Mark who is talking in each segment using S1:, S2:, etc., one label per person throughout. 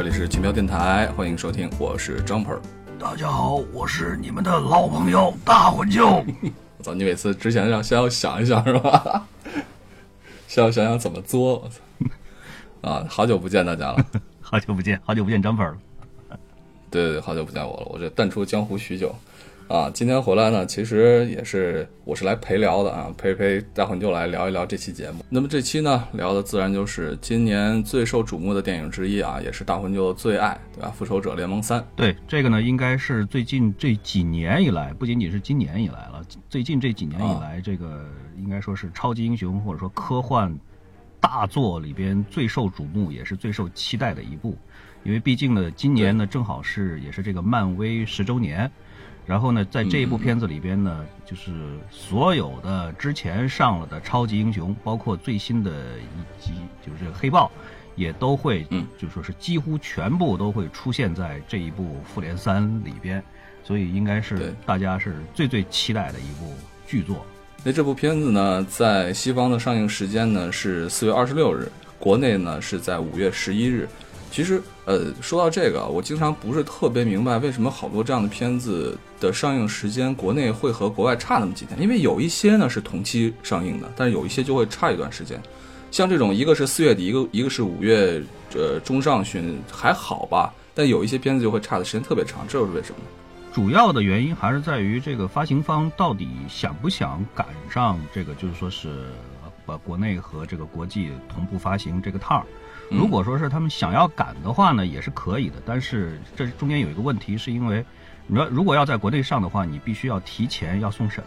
S1: 这里是奇妙电台，欢迎收听，我是 Jumper。
S2: 大家好，我是你们的老朋友大混球。
S1: 我操，你每次之前让先要想一想是吧？先要想想怎么作。我操！啊，好久不见大家了，
S2: 好久不见，好久不见 Jumper 了。
S1: 对对对，好久不见我了，我这淡出江湖许久。啊，今天回来呢，其实也是我是来陪聊的啊，陪陪大混就来聊一聊这期节目。那么这期呢，聊的自然就是今年最受瞩目的电影之一啊，也是大混就最爱，对吧？复仇者联盟三。
S2: 对，这个呢，应该是最近这几年以来，不仅仅是今年以来了，最近这几年以来，这个应该说是超级英雄或者说科幻大作里边最受瞩目，也是最受期待的一部。因为毕竟呢，今年呢正好是也是这个漫威十周年。然后呢，在这一部片子里边呢，就是所有的之前上了的超级英雄，包括最新的一集，就是这个黑豹，也都会，嗯，就说是几乎全部都会出现在这一部《复联三》里边，所以应该是大家是最最期待的一部巨作。
S1: 那这部片子呢，在西方的上映时间呢是四月二十六日，国内呢是在五月十一日。其实，呃，说到这个，我经常不是特别明白为什么好多这样的片子的上映时间，国内会和国外差那么几天。因为有一些呢是同期上映的，但是有一些就会差一段时间。像这种，一个是四月底，一个一个是五月，呃，中上旬还好吧。但有一些片子就会差的时间特别长，这又是为什么？
S2: 主要的原因还是在于这个发行方到底想不想赶上这个，就是说是把国内和这个国际同步发行这个趟儿。如果说是他们想要赶的话呢，也是可以的。但是这中间有一个问题，是因为你说如果要在国内上的话，你必须要提前要送审，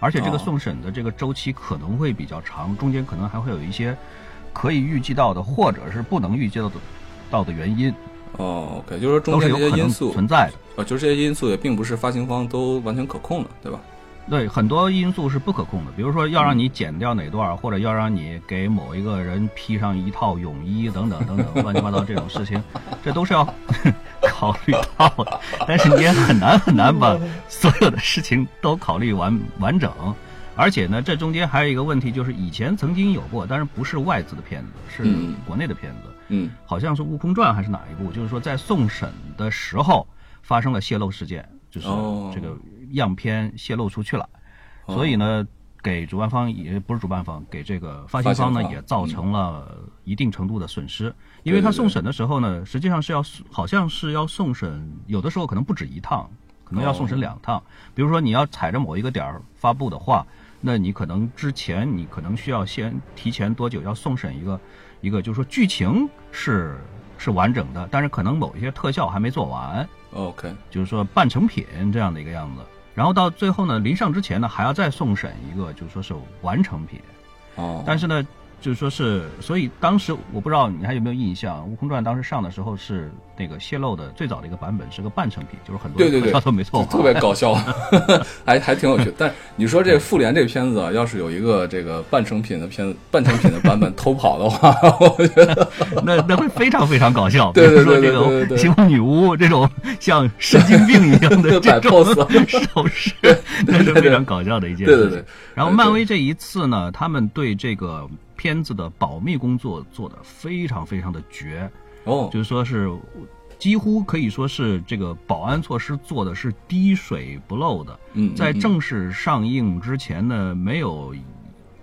S2: 而且这个送审的这个周期可能会比较长，中间可能还会有一些可以预计到的，或者是不能预计到的到的原因。
S1: 哦，OK，就是说中间这些因素
S2: 存在的，
S1: 呃，就是这些因素也并不是发行方都完全可控的，对吧？
S2: 对，很多因素是不可控的，比如说要让你剪掉哪段，或者要让你给某一个人披上一套泳衣等等等等，乱七八糟这种事情，这都是要 考虑到的。但是你也很难很难把 所有的事情都考虑完完整。而且呢，这中间还有一个问题，就是以前曾经有过，但是不是外资的片子，是国内的片子，
S1: 嗯，
S2: 好像是《悟空传》还是哪一部，就是说在送审的时候发生了泄露事件，就是这个。样片泄露出去了，所以呢，给主办方也不是主办方，给这个发行方呢也造成了一定程度的损失。因为他送审的时候呢，实际上是要好像是要送审，有的时候可能不止一趟，可能要送审两趟。比如说你要踩着某一个点儿发布的话，那你可能之前你可能需要先提前多久要送审一个一个，就是说剧情是是完整的，但是可能某一些特效还没做完。
S1: OK，
S2: 就是说半成品这样的一个样子。然后到最后呢，临上之前呢，还要再送审一个，就是说是完成品。
S1: 哦。
S2: 但是呢，就是说是，所以当时我不知道你还有没有印象，《悟空传》当时上的时候是那个泄露的最早的一个版本是个半成品，就是很多特效都没错，
S1: 特别搞笑，还还挺有趣。但你说这《复联》这片子啊，要是有一个这个半成品的片子、半成品的版本偷跑的话，我觉得
S2: 那那会非常非常搞笑。
S1: 对对
S2: 对对对对，西方女巫这种像神经病一样的这种手势，那是非常搞笑的一件事。
S1: 对对对。
S2: 然后漫威这一次呢，他们对这个。片子的保密工作做得非常非常的绝，
S1: 哦，
S2: 就是说是几乎可以说是这个保安措施做的是滴水不漏的。
S1: 嗯，
S2: 在正式上映之前呢，没有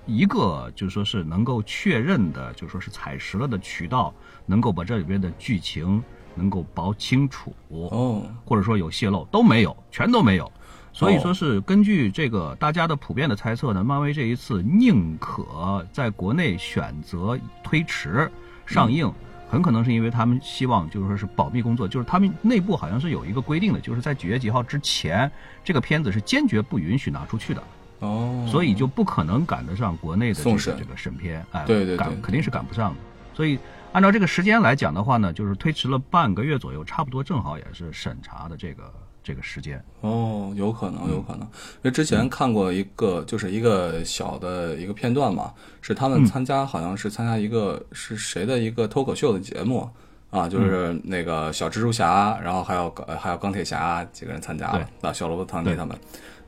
S2: 一个就说是能够确认的，就说是采实了的渠道，能够把这里边的剧情能够保清楚，
S1: 哦，
S2: 或者说有泄露都没有，全都没有。所以说是根据这个大家的普遍的猜测呢，漫威这一次宁可在国内选择推迟上映，很可能是因为他们希望就是说是保密工作，就是他们内部好像是有一个规定的，就是在几月几号之前，这个片子是坚决不允许拿出去的。
S1: 哦，
S2: 所以就不可能赶得上国内的
S1: 这个
S2: 这个审片，哎，
S1: 对对，
S2: 赶肯定是赶不上的。所以按照这个时间来讲的话呢，就是推迟了半个月左右，差不多正好也是审查的这个。这个时间。
S1: 哦，有可能，有可能，因为之前看过一个，就是一个小的一个片段嘛，是他们参加，好像是参加一个是谁的一个脱口秀的节目啊，就是那个小蜘蛛侠，然后还有还有钢铁侠几个人参加了，啊，小罗伯特·唐尼他们，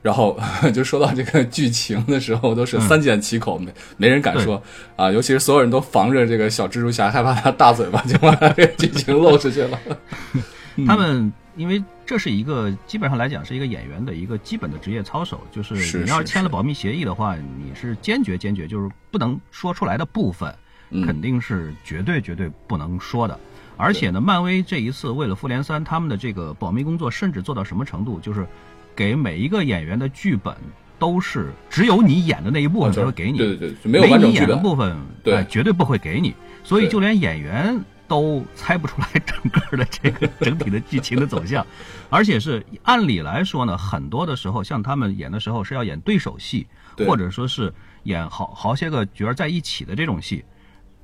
S1: 然后 就说到这个剧情的时候，都是三缄其口，没没人敢说。啊，尤其是所有人都防着这个小蜘蛛侠，害怕他大嘴巴就把这个剧情漏出去了。
S2: 他们因为这是一个基本上来讲是一个演员的一个基本的职业操守，就是你要是签了保密协议的话，你是坚决坚决就是不能说出来的部分，肯定是绝对绝对不能说的。而且呢，漫威这一次为了复联三，他们的这个保密工作甚至做到什么程度，就是给每一个演员的剧本都是只有你演的那一部分才会给你，
S1: 对对对，没有完
S2: 整演的部分，对，绝对不会给你。所以就连演员都猜不出来整个的这个整体的剧情的走向，而且是按理来说呢，很多的时候像他们演的时候是要演对手戏，或者说是演好好些个角儿在一起的这种戏。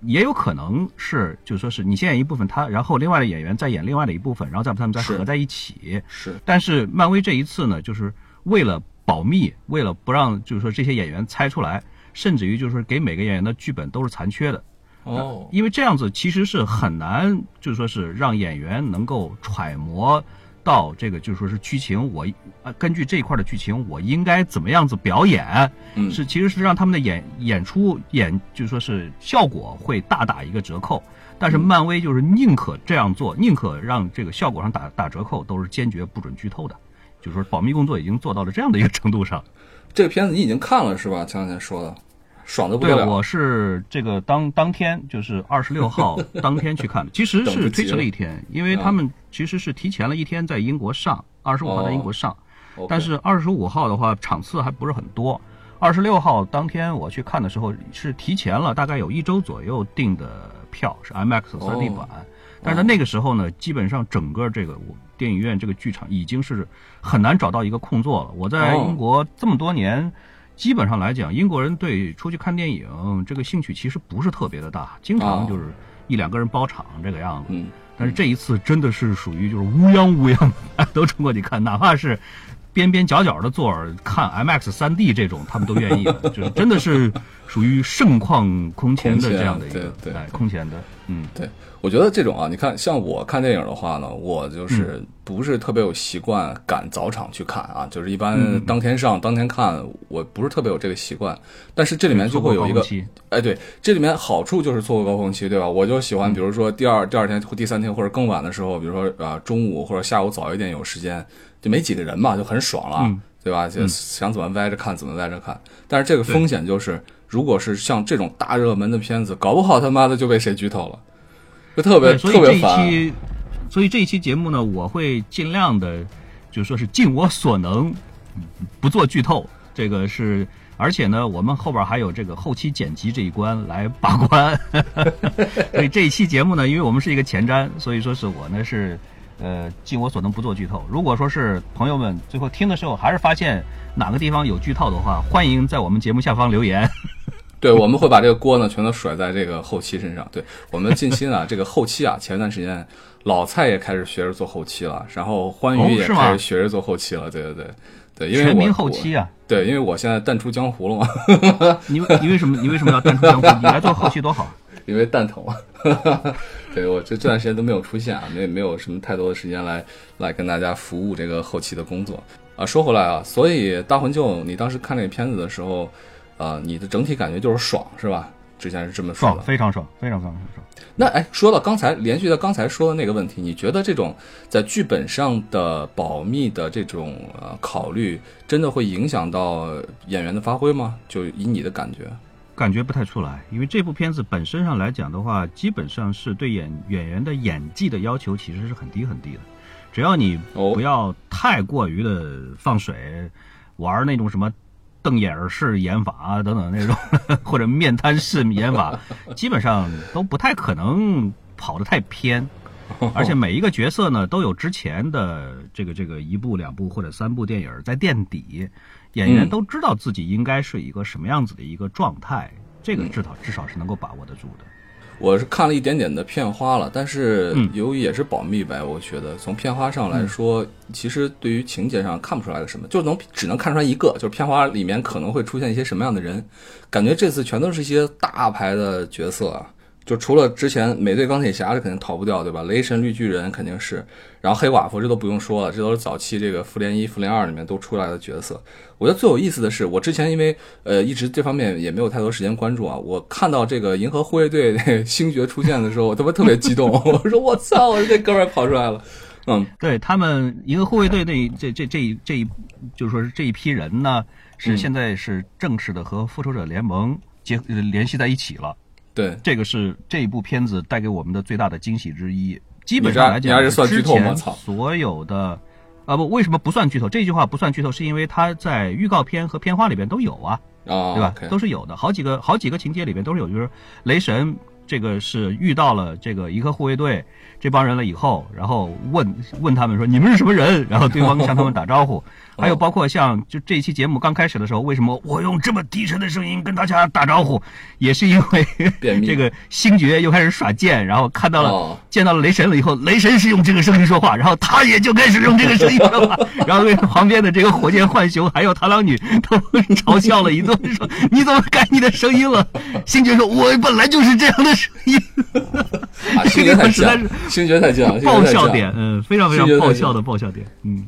S2: 也有可能是，就说是你先演一部分，他然后另外的演员再演另外的一部分，然后再把他们再合在一起。
S1: 是。
S2: 但是漫威这一次呢，就是为了保密，为了不让就是说这些演员猜出来，甚至于就是给每个演员的剧本都是残缺的。
S1: 哦。
S2: 因为这样子其实是很难，就是说是让演员能够揣摩。到这个就说是剧情，我呃根据这一块的剧情，我应该怎么样子表演？
S1: 嗯，
S2: 是其实是让他们的演演出演就说是效果会大打一个折扣。但是漫威就是宁可这样做，宁可让这个效果上打打折扣，都是坚决不准剧透的。就是说保密工作已经做到了这样的一个程度上。
S1: 这个片子你已经看了是吧？前两天说的。爽的不得
S2: 了！对，我是这个当当天就是二十六号 当天去看的，其实是推迟了一天，因为他们其实是提前了一天在英国上，二十五号在英国上，但是二十五号的话场次还不是很多。二十六号当天我去看的时候是提前了大概有一周左右订的票，是 IMAX 三 D 版，但是在那个时候呢，基本上整个这个电影院这个剧场已经是很难找到一个空座了。我在英国这么多年。基本上来讲，英国人对出去看电影这个兴趣其实不是特别的大，经常就是一两个人包场这个样子。
S1: 嗯，
S2: 但是这一次真的是属于就是乌泱乌泱 都冲过去看，哪怕是边边角角的座儿看 MX 三 D 这种，他们都愿意的，就是真的是属于盛况空前的这样的一个
S1: 哎
S2: 空前的。嗯，
S1: 对，我觉得这种啊，你看像我看电影的话呢，我就是不是特别有习惯赶早场去看啊，就是一般当天上当天看，我不是特别有这个习惯。但是这里面就会有一个，哎，对，这里面好处就是错过高峰期，对吧？我就喜欢，比如说第二第二天或第三天或者更晚的时候，比如说啊中午或者下午早一点有时间，就没几个人嘛，就很爽了，对吧？就想怎么歪着看怎么歪着看。但是这个风险就是。如果是像这种大热门的片子，搞不好他妈的就被谁剧透了，就特别特别
S2: 烦。所以这一期，所以这一期节目呢，我会尽量的，就说是尽我所能，不做剧透。这个是，而且呢，我们后边还有这个后期剪辑这一关来把关。所以这一期节目呢，因为我们是一个前瞻，所以说是我呢是。呃，尽我所能不做剧透。如果说是朋友们最后听的时候还是发现哪个地方有剧透的话，欢迎在我们节目下方留言。
S1: 对，我们会把这个锅呢全都甩在这个后期身上。对我们近期呢，这个后期啊，前段时间老蔡也开始学着做后期了，然后欢愉也开始学着做后期了。对对对对，因为
S2: 全民后期啊。
S1: 对，因为我现在淡出江湖了嘛。
S2: 你你为什么你为什么要淡出江湖？你来做后期多好。
S1: 因为蛋疼了，对我这这段时间都没有出现啊，没没有什么太多的时间来来跟大家服务这个后期的工作啊。说回来啊，所以大魂舅，你当时看这个片子的时候，呃，你的整体感觉就是爽是吧？之前是这么说
S2: 的，非常爽，非常爽，非常爽。
S1: 那哎，说到刚才连续的刚才说的那个问题，你觉得这种在剧本上的保密的这种呃考虑，真的会影响到演员的发挥吗？就以你的感觉？
S2: 感觉不太出来，因为这部片子本身上来讲的话，基本上是对演演员的演技的要求其实是很低很低的，只要你不要太过于的放水，玩那种什么瞪眼式演法啊等等那种，或者面瘫式演法，基本上都不太可能跑得太偏，而且每一个角色呢都有之前的这个这个一部两部或者三部电影在垫底。演员都知道自己应该是一个什么样子的一个状态，这个至少至少是能够把握得住的。
S1: 我是看了一点点的片花了，但是由于也是保密呗，我觉得从片花上来说，其实对于情节上看不出来个什么，就能只能看出来一个，就是片花里面可能会出现一些什么样的人。感觉这次全都是一些大牌的角色，就除了之前美队钢铁侠，这肯定逃不掉，对吧？雷神、绿巨人肯定是，然后黑寡妇这都不用说了，这都是早期这个复联一、复联二里面都出来的角色。我觉得最有意思的是，我之前因为呃一直这方面也没有太多时间关注啊，我看到这个银河护卫队星爵出现的时候，我他妈特别激动，我说我操，我这哥们儿跑出来了。嗯，
S2: 对他们银河护卫队那这这这一这一，就是说是这一批人呢，是现在是正式的和复仇者联盟结联系在一起了。
S1: 对，
S2: 这个是这一部片子带给我们的最大的惊喜之一。基本上来讲，
S1: 之前
S2: 所有的，啊不，为什么不算剧透？这句话不算剧透，是因为它在预告片和片花里边都有啊，
S1: 啊，
S2: 对吧？都是有的，好几个好几个情节里边都是有，就是雷神这个是遇到了这个银河护卫队这帮人了以后，然后问问他们说你们是什么人？然后对方向他们打招呼。还有包括像就这一期节目刚开始的时候，为什么我用这么低沉的声音跟大家打招呼，也是因为 这个星爵又开始耍贱，然后看到了见到了雷神了以后，雷神是用这个声音说话，然后他也就开始用这个声音说话，然后旁边的这个火箭浣熊还有螳螂女都嘲笑了一顿，说你怎么改你的声音了？星爵说，我本来就是这样的声音。
S1: 星爵太像，星爵太像，
S2: 爆笑点，嗯，非常非常爆笑的爆笑点，嗯。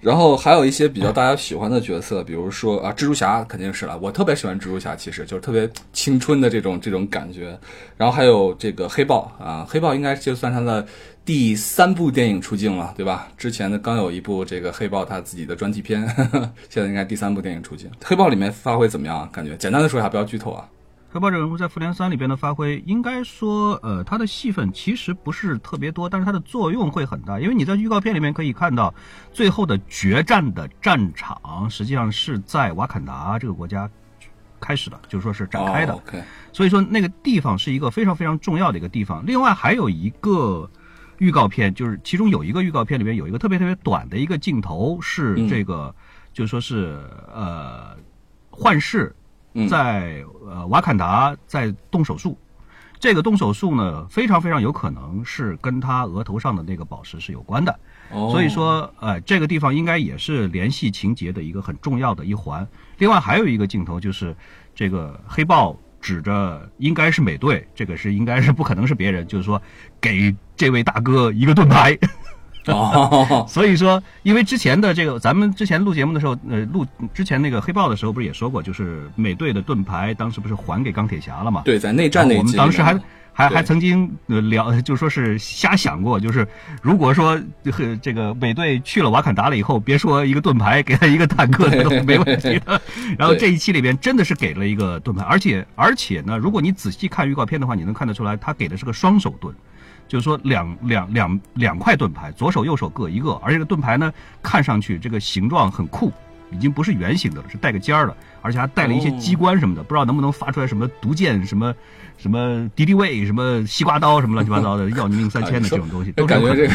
S1: 然后还有一些比较大家喜欢的角色，比如说啊，蜘蛛侠肯定是了，我特别喜欢蜘蛛侠，其实就是特别青春的这种这种感觉。然后还有这个黑豹啊，黑豹应该就算他的第三部电影出镜了，对吧？之前的刚有一部这个黑豹他自己的专题片，现在应该第三部电影出镜。黑豹里面发挥怎么样？感觉简单的说一下，不要剧透啊。
S2: 黑豹这人物在复联三里边的发挥，应该说，呃，他的戏份其实不是特别多，但是他的作用会很大。因为你在预告片里面可以看到，最后的决战的战场实际上是在瓦坎达这个国家开始的，就是说是展开的。所以说那个地方是一个非常非常重要的一个地方。另外还有一个预告片，就是其中有一个预告片里面有一个特别特别短的一个镜头，是这个，就是说是呃，幻视。在呃瓦坎达在动手术，这个动手术呢非常非常有可能是跟他额头上的那个宝石是有关的，所以说呃这个地方应该也是联系情节的一个很重要的一环。另外还有一个镜头就是这个黑豹指着应该是美队，这个是应该是不可能是别人，就是说给这位大哥一个盾牌。
S1: 哦，
S2: 所以说，因为之前的这个，咱们之前录节目的时候，呃，录之前那个黑豹的时候，不是也说过，就是美队的盾牌当时不是还给钢铁侠了嘛？
S1: 对，在内战那
S2: 我们当时还还还曾经聊，就说是瞎想过，就是如果说这个美队去了瓦坎达了以后，别说一个盾牌，给他一个坦克都没问题的。然后这一期里边真的是给了一个盾牌，而且而且呢，如果你仔细看预告片的话，你能看得出来，他给的是个双手盾。就是说，两两两两块盾牌，左手右手各一个，而这个盾牌呢，看上去这个形状很酷，已经不是圆形的了，是带个尖儿的，而且还带了一些机关什么的，不知道能不能发出来什么毒箭什么。什么敌敌畏，什么西瓜刀，什么乱七八糟的，要你命三千的这种东西，都
S1: 感觉这个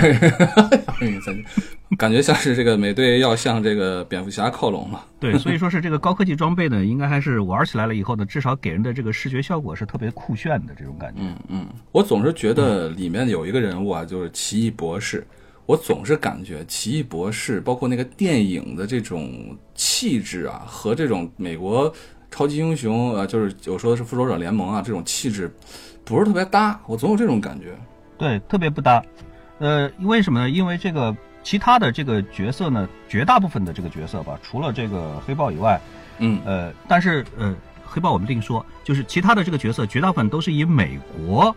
S1: 感觉像是这个美队要向这个蝙蝠侠靠拢了。
S2: 对，所以说是这个高科技装备呢，应该还是玩起来了以后呢，至少给人的这个视觉效果是特别酷炫的这种感觉。
S1: 嗯嗯，我总是觉得里面有一个人物啊，就是奇异博士，我总是感觉奇异博士，包括那个电影的这种气质啊，和这种美国。超级英雄，呃，就是我说的是复仇者联盟啊，这种气质不是特别搭，我总有这种感觉。
S2: 对，特别不搭。呃，为什么呢？因为这个其他的这个角色呢，绝大部分的这个角色吧，除了这个黑豹以外，
S1: 嗯，
S2: 呃，但是呃，黑豹我们另说，就是其他的这个角色，绝大部分都是以美国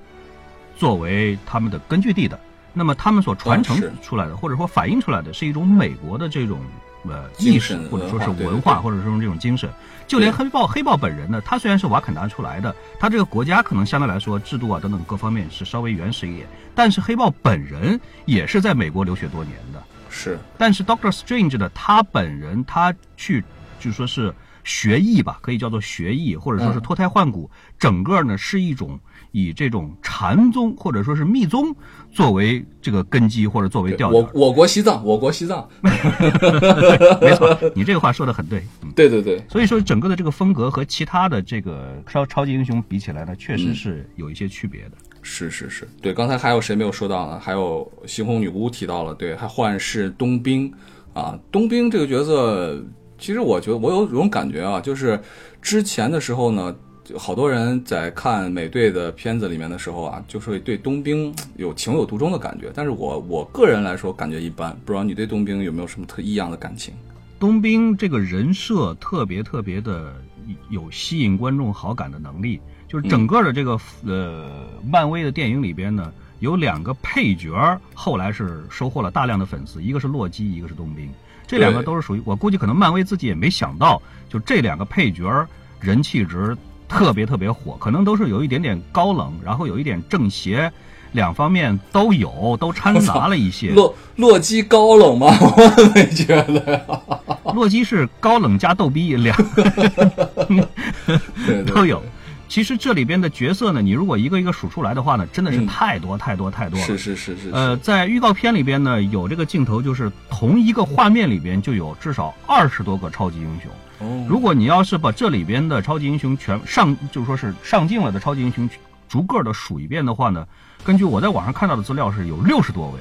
S2: 作为他们的根据地的。那么他们所传承出来的，或者说反映出来的是一种美国的这种。呃，意识或者说是文化，或者说这种精神，就连黑豹黑豹本人呢，他虽然是瓦坎达出来的，他这个国家可能相对来说制度啊等等各方面是稍微原始一点，但是黑豹本人也是在美国留学多年的，
S1: 是。
S2: 但是 Doctor Strange 的他本人，他去就说是学艺吧，可以叫做学艺，或者说是脱胎换骨，整个呢是一种。以这种禅宗或者说是密宗作为这个根基或者作为调
S1: 我我国西藏，我国西藏，
S2: 没错，你这个话说的很对。
S1: 对对对，
S2: 所以说整个的这个风格和其他的这个超超级英雄比起来呢，确实是有一些区别的。
S1: 是是是，对，刚才还有谁没有说到呢？还有猩红女巫提到了，对，还幻视冬兵啊，冬兵这个角色，其实我觉得我有种感觉啊，就是之前的时候呢。就好多人在看美队的片子里面的时候啊，就是会对冬兵 有情有独钟的感觉。但是我我个人来说感觉一般，不知道你对冬兵有没有什么特异样的感情？
S2: 冬兵这个人设特别特别的有吸引观众好感的能力，就是整个的这个呃漫威的电影里边呢，有两个配角后来是收获了大量的粉丝，一个是洛基，一个是冬兵，这两个都是属于我估计可能漫威自己也没想到，就这两个配角人气值特别特别火，可能都是有一点点高冷，然后有一点正邪。两方面都有，都掺杂了一些。
S1: 洛洛基高冷吗？我没觉得。
S2: 洛基是高冷加逗逼，两都有。其实这里边的角色呢，你如果一个一个数出来的话呢，真的是太多太多太多了。
S1: 是是是是。
S2: 呃，在预告片里边呢，有这个镜头，就是同一个画面里边就有至少二十多个超级英雄。
S1: 哦。
S2: 如果你要是把这里边的超级英雄全上，就是说是上镜了的超级英雄逐个的数一遍的话呢？根据我在网上看到的资料是有六十多位，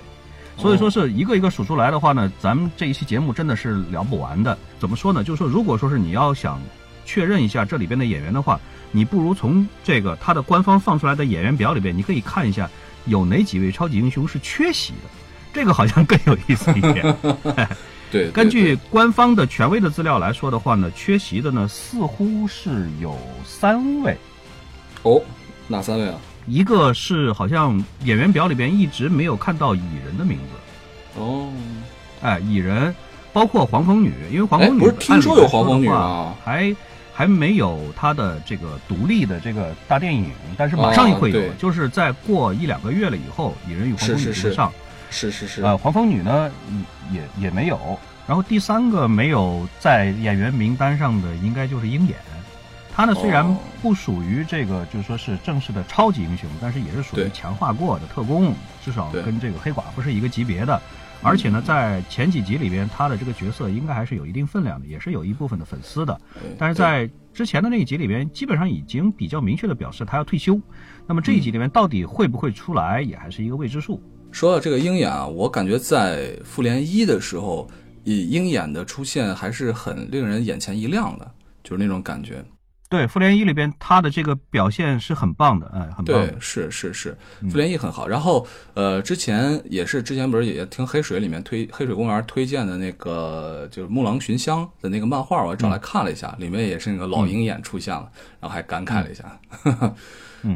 S2: 所以说是一个一个数出来的话呢，咱们这一期节目真的是聊不完的。怎么说呢？就是说，如果说是你要想确认一下这里边的演员的话，你不如从这个他的官方放出来的演员表里边，你可以看一下有哪几位超级英雄是缺席的，这个好像更有意思一点。
S1: 对，
S2: 根据官方的权威的资料来说的话呢，缺席的呢似乎是有三位。
S1: 哦，哪三位啊？
S2: 一个是好像演员表里边一直没有看到蚁人的名字，
S1: 哦，
S2: 哎，蚁人，包括黄蜂女，因为黄蜂女
S1: 不是听说有黄蜂女啊，
S2: 还还没有他的这个独立的这个大电影，但是马上会有，就是在过一两个月了以后，蚁人与黄蜂女会上，
S1: 是。是是
S2: 啊，黄蜂女呢也也没有，然后第三个没有在演员名单上的应该就是鹰眼。他呢虽然不属于这个，就是说是正式的超级英雄，但是也是属于强化过的特工，至少跟这个黑寡妇是一个级别的。而且呢，在前几集里边，他的这个角色应该还是有一定分量的，也是有一部分的粉丝的。但是在之前的那一集里边，基本上已经比较明确的表示他要退休。那么这一集里面到底会不会出来，也还是一个未知数。
S1: 说到这个鹰眼啊，我感觉在复联一的时候，以鹰眼的出现还是很令人眼前一亮的，就是那种感觉。
S2: 对复联一里边，他的这个表现是很棒的，哎，很棒。
S1: 对，是是是，复联一很好。然后，呃，之前也是之前不是也听黑水里面推黑水公园推荐的那个就是木狼寻香的那个漫画，我找来看了一下，里面也是那个老鹰眼出现了，然后还感慨了一下。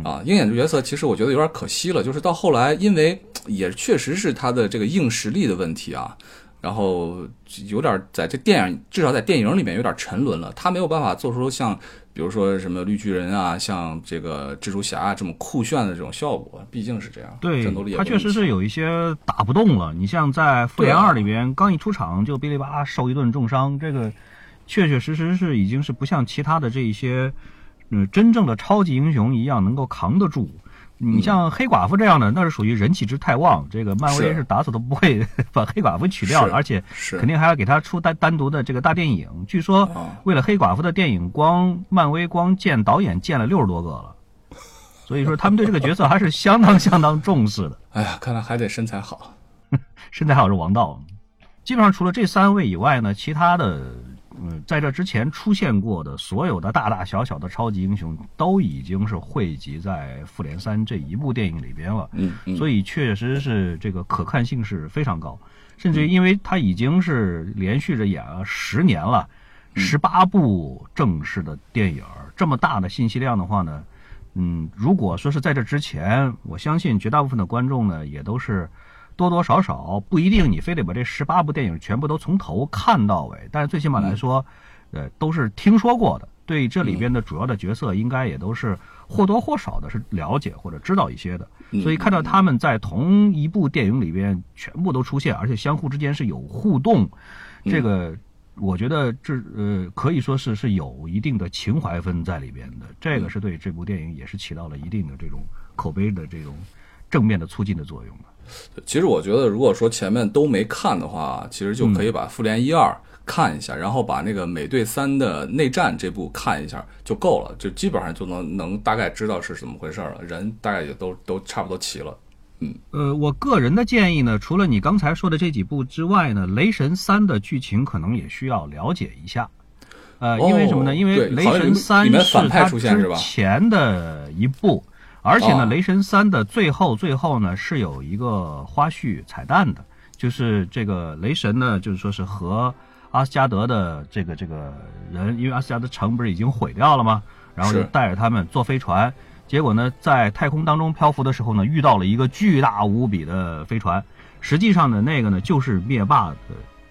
S1: 啊，鹰眼这角色其实我觉得有点可惜了，就是到后来，因为也确实是他的这个硬实力的问题啊。然后有点在这电影，至少在电影里面有点沉沦了。他没有办法做出像，比如说什么绿巨人啊，像这个蜘蛛侠啊这么酷炫的这种效果。毕竟是这样，
S2: 对，
S1: 战斗力
S2: 他确实是有一些打不动了。你像在复联二里边，刚一出场就哔哩吧啦受一顿重伤，这个确确实实是已经是不像其他的这一些，嗯，真正的超级英雄一样能够扛得住。你像黑寡妇这样的，那是属于人气值太旺，这个漫威是打死都不会 把黑寡妇取掉的，而且肯定还要给他出单单独的这个大电影。据说为了黑寡妇的电影，光漫威光见导演见了六十多个了，所以说他们对这个角色还是相当 相当重视的。
S1: 哎呀，看来还得身材好，
S2: 身材好是王道。基本上除了这三位以外呢，其他的。嗯，在这之前出现过的所有的大大小小的超级英雄，都已经是汇集在《复联三》这一部电影里边了。
S1: 嗯，
S2: 所以确实是这个可看性是非常高，甚至因为它已经是连续着演了十年了，十八部正式的电影，这么大的信息量的话呢，嗯，如果说是在这之前，我相信绝大部分的观众呢，也都是。多多少少不一定，你非得把这十八部电影全部都从头看到尾，但是最起码来说，呃，都是听说过的，对这里边的主要的角色应该也都是或多或少的是了解或者知道一些的。所以看到他们在同一部电影里边全部都出现，而且相互之间是有互动，这个我觉得这呃可以说是是有一定的情怀分在里边的，这个是对这部电影也是起到了一定的这种口碑的这种正面的促进的作用的。
S1: 其实我觉得，如果说前面都没看的话，其实就可以把《复联一二》看一下，然后把那个《美队三》的内战这部看一下就够了，就基本上就能能大概知道是怎么回事了，人大概也都都差不多齐了。嗯，
S2: 呃，我个人的建议呢，除了你刚才说的这几部之外呢，《雷神三》的剧情可能也需要了解一下。呃，因为什么呢？因为雷神三是他之前的一部，而且呢，雷神三的最后最后呢是有一个花絮彩蛋的，就是这个雷神呢，就是说是和阿斯加德的这个这个人，因为阿斯加德城不是已经毁掉了吗？然后就带着他们坐飞船，结果呢，在太空当中漂浮的时候呢，遇到了一个巨大无比的飞船，实际上呢，那个呢就是灭霸的，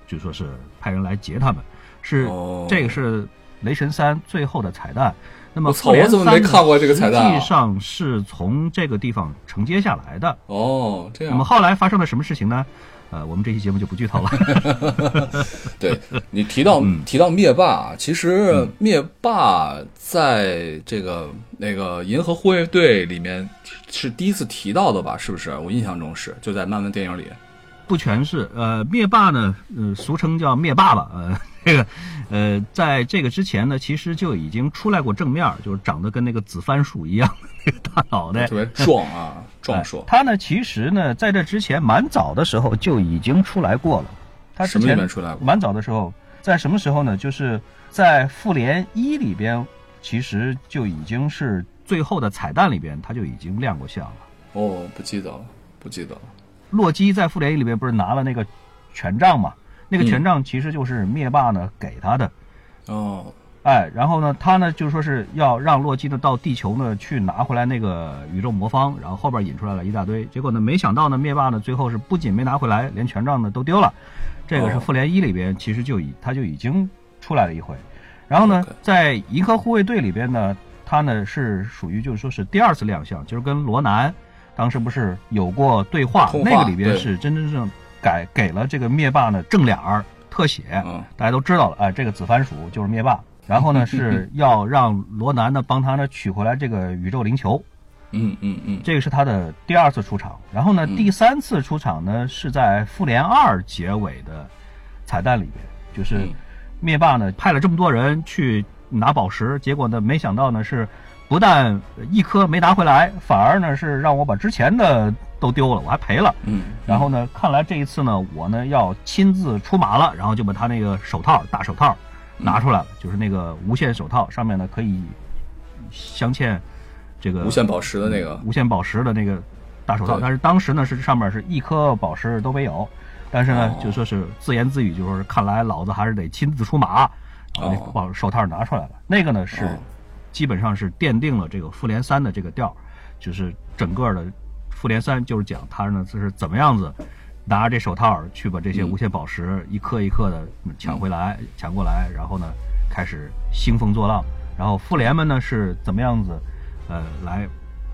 S2: 就说是派人来劫他们。是这个是雷神三最后的彩蛋，那么复联三
S1: 实
S2: 际上是从这个地方承接下来的
S1: 哦。这样，
S2: 那么后来发生了什么事情呢？呃，我们这期节目就不剧透了。
S1: 对你提到提到灭霸，其实灭霸在这个那个银河护卫队里面是第一次提到的吧？是不是？我印象中是就在漫威电影里。
S2: 不全是，呃，灭霸呢，呃，俗称叫灭霸吧，呃，这个，呃，在这个之前呢，其实就已经出来过正面，就是长得跟那个紫番薯一样的那个大脑袋，
S1: 特别壮啊，壮硕。
S2: 他呢，其实呢，在这之前蛮早的时候就已经出来过了。他之前
S1: 出来过？
S2: 蛮早的时候，在什么时候呢？就是在复联一里边，其实就已经是最后的彩蛋里边，他就已经亮过相了。
S1: 哦，不记得了，不记得了。
S2: 洛基在复联一里边不是拿了那个权杖嘛？那个权杖其实就是灭霸呢给他的。
S1: 哦，
S2: 哎，然后呢，他呢就说是要让洛基呢到地球呢去拿回来那个宇宙魔方，然后后边引出来了一大堆。结果呢，没想到呢，灭霸呢最后是不仅没拿回来，连权杖呢都丢了。这个是复联一里边其实就已他就已经出来了一回。然后呢，在银河护卫队里边呢，他呢是属于就是说是第二次亮相，就是跟罗南。当时不是有过对话，那个里边是真真正正改给了这个灭霸呢正脸儿特写，大家都知道了，哎，这个紫番薯就是灭霸。然后呢是要让罗南呢帮他呢取回来这个宇宙灵球，
S1: 嗯嗯嗯，
S2: 这个是他的第二次出场。然后呢第三次出场呢是在复联二结尾的彩蛋里边，就是灭霸呢派了这么多人去拿宝石，结果呢没想到呢是。不但一颗没拿回来，反而呢是让我把之前的都丢了，我还赔了。
S1: 嗯，
S2: 然后呢，看来这一次呢，我呢要亲自出马了，然后就把他那个手套，大手套拿出来了，就是那个无限手套，上面呢可以镶嵌这个
S1: 无限宝石的那个
S2: 无限宝石的那个大手套。但是当时呢是上面是一颗宝石都没有，但是呢就说是自言自语，就说是看来老子还是得亲自出马，把宝手套拿出来了。那个呢是。基本上是奠定了这个复联三的这个调，就是整个的复联三就是讲他呢就是怎么样子拿着这手套去把这些无限宝石一颗一颗的抢回来抢过来，然后呢开始兴风作浪，然后复联们呢是怎么样子呃来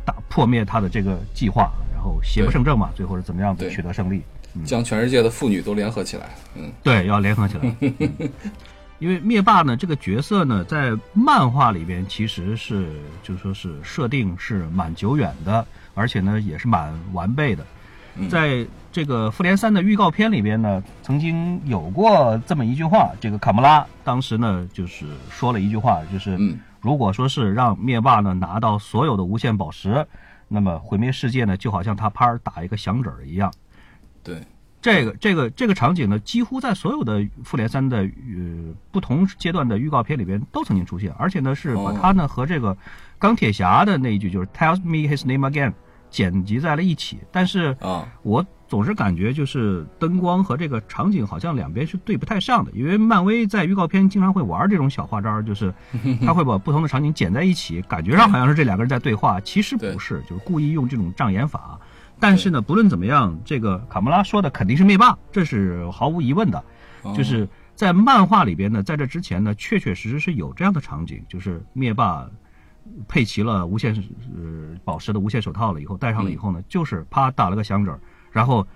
S2: 打破灭他的这个计划，然后邪不胜正嘛，最后是怎么样子取得胜利，
S1: 将全世界的妇女都联合起来，嗯，
S2: 对，要联合起来。因为灭霸呢这个角色呢，在漫画里边其实是就说是设定是蛮久远的，而且呢也是蛮完备的。在这个复联三的预告片里边呢，曾经有过这么一句话，这个卡莫拉当时呢就是说了一句话，就是如果说是让灭霸呢拿到所有的无限宝石，那么毁灭世界呢就好像他啪打一个响指一样。
S1: 对。
S2: 这个这个这个场景呢，几乎在所有的复联三的呃不同阶段的预告片里边都曾经出现，而且呢是把它呢和这个钢铁侠的那一句就是 Tell me his name again 剪辑在了一起。但是
S1: 啊，
S2: 我总是感觉就是灯光和这个场景好像两边是对不太上的，因为漫威在预告片经常会玩这种小花招，就是他会把不同的场景剪在一起，感觉上好像是这两个人在对话，其实不是，就是故意用这种障眼法。但是呢，不论怎么样，这个卡莫拉说的肯定是灭霸，这是毫无疑问的。就是在漫画里边呢，在这之前呢，确确实实是有这样的场景，就是灭霸配齐了无限呃宝石的无限手套了以后，戴上了以后呢，就是啪打了个响指，然后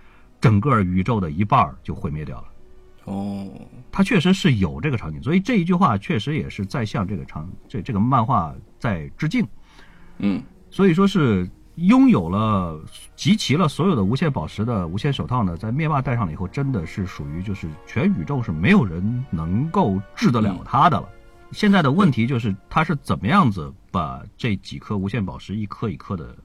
S2: 整个宇宙的一半就毁灭掉了。
S1: 哦，
S2: 他确实是有这个场景，所以这一句话确实也是在向这个场这这个漫画在致敬。
S1: 嗯，
S2: 所以说是。拥有了集齐了所有的无限宝石的无限手套呢，在灭霸戴上了以后，真的是属于就是全宇宙是没有人能够治得了他的。了。现在的问题就是他是怎么样子把这几颗无限宝石一颗一颗的，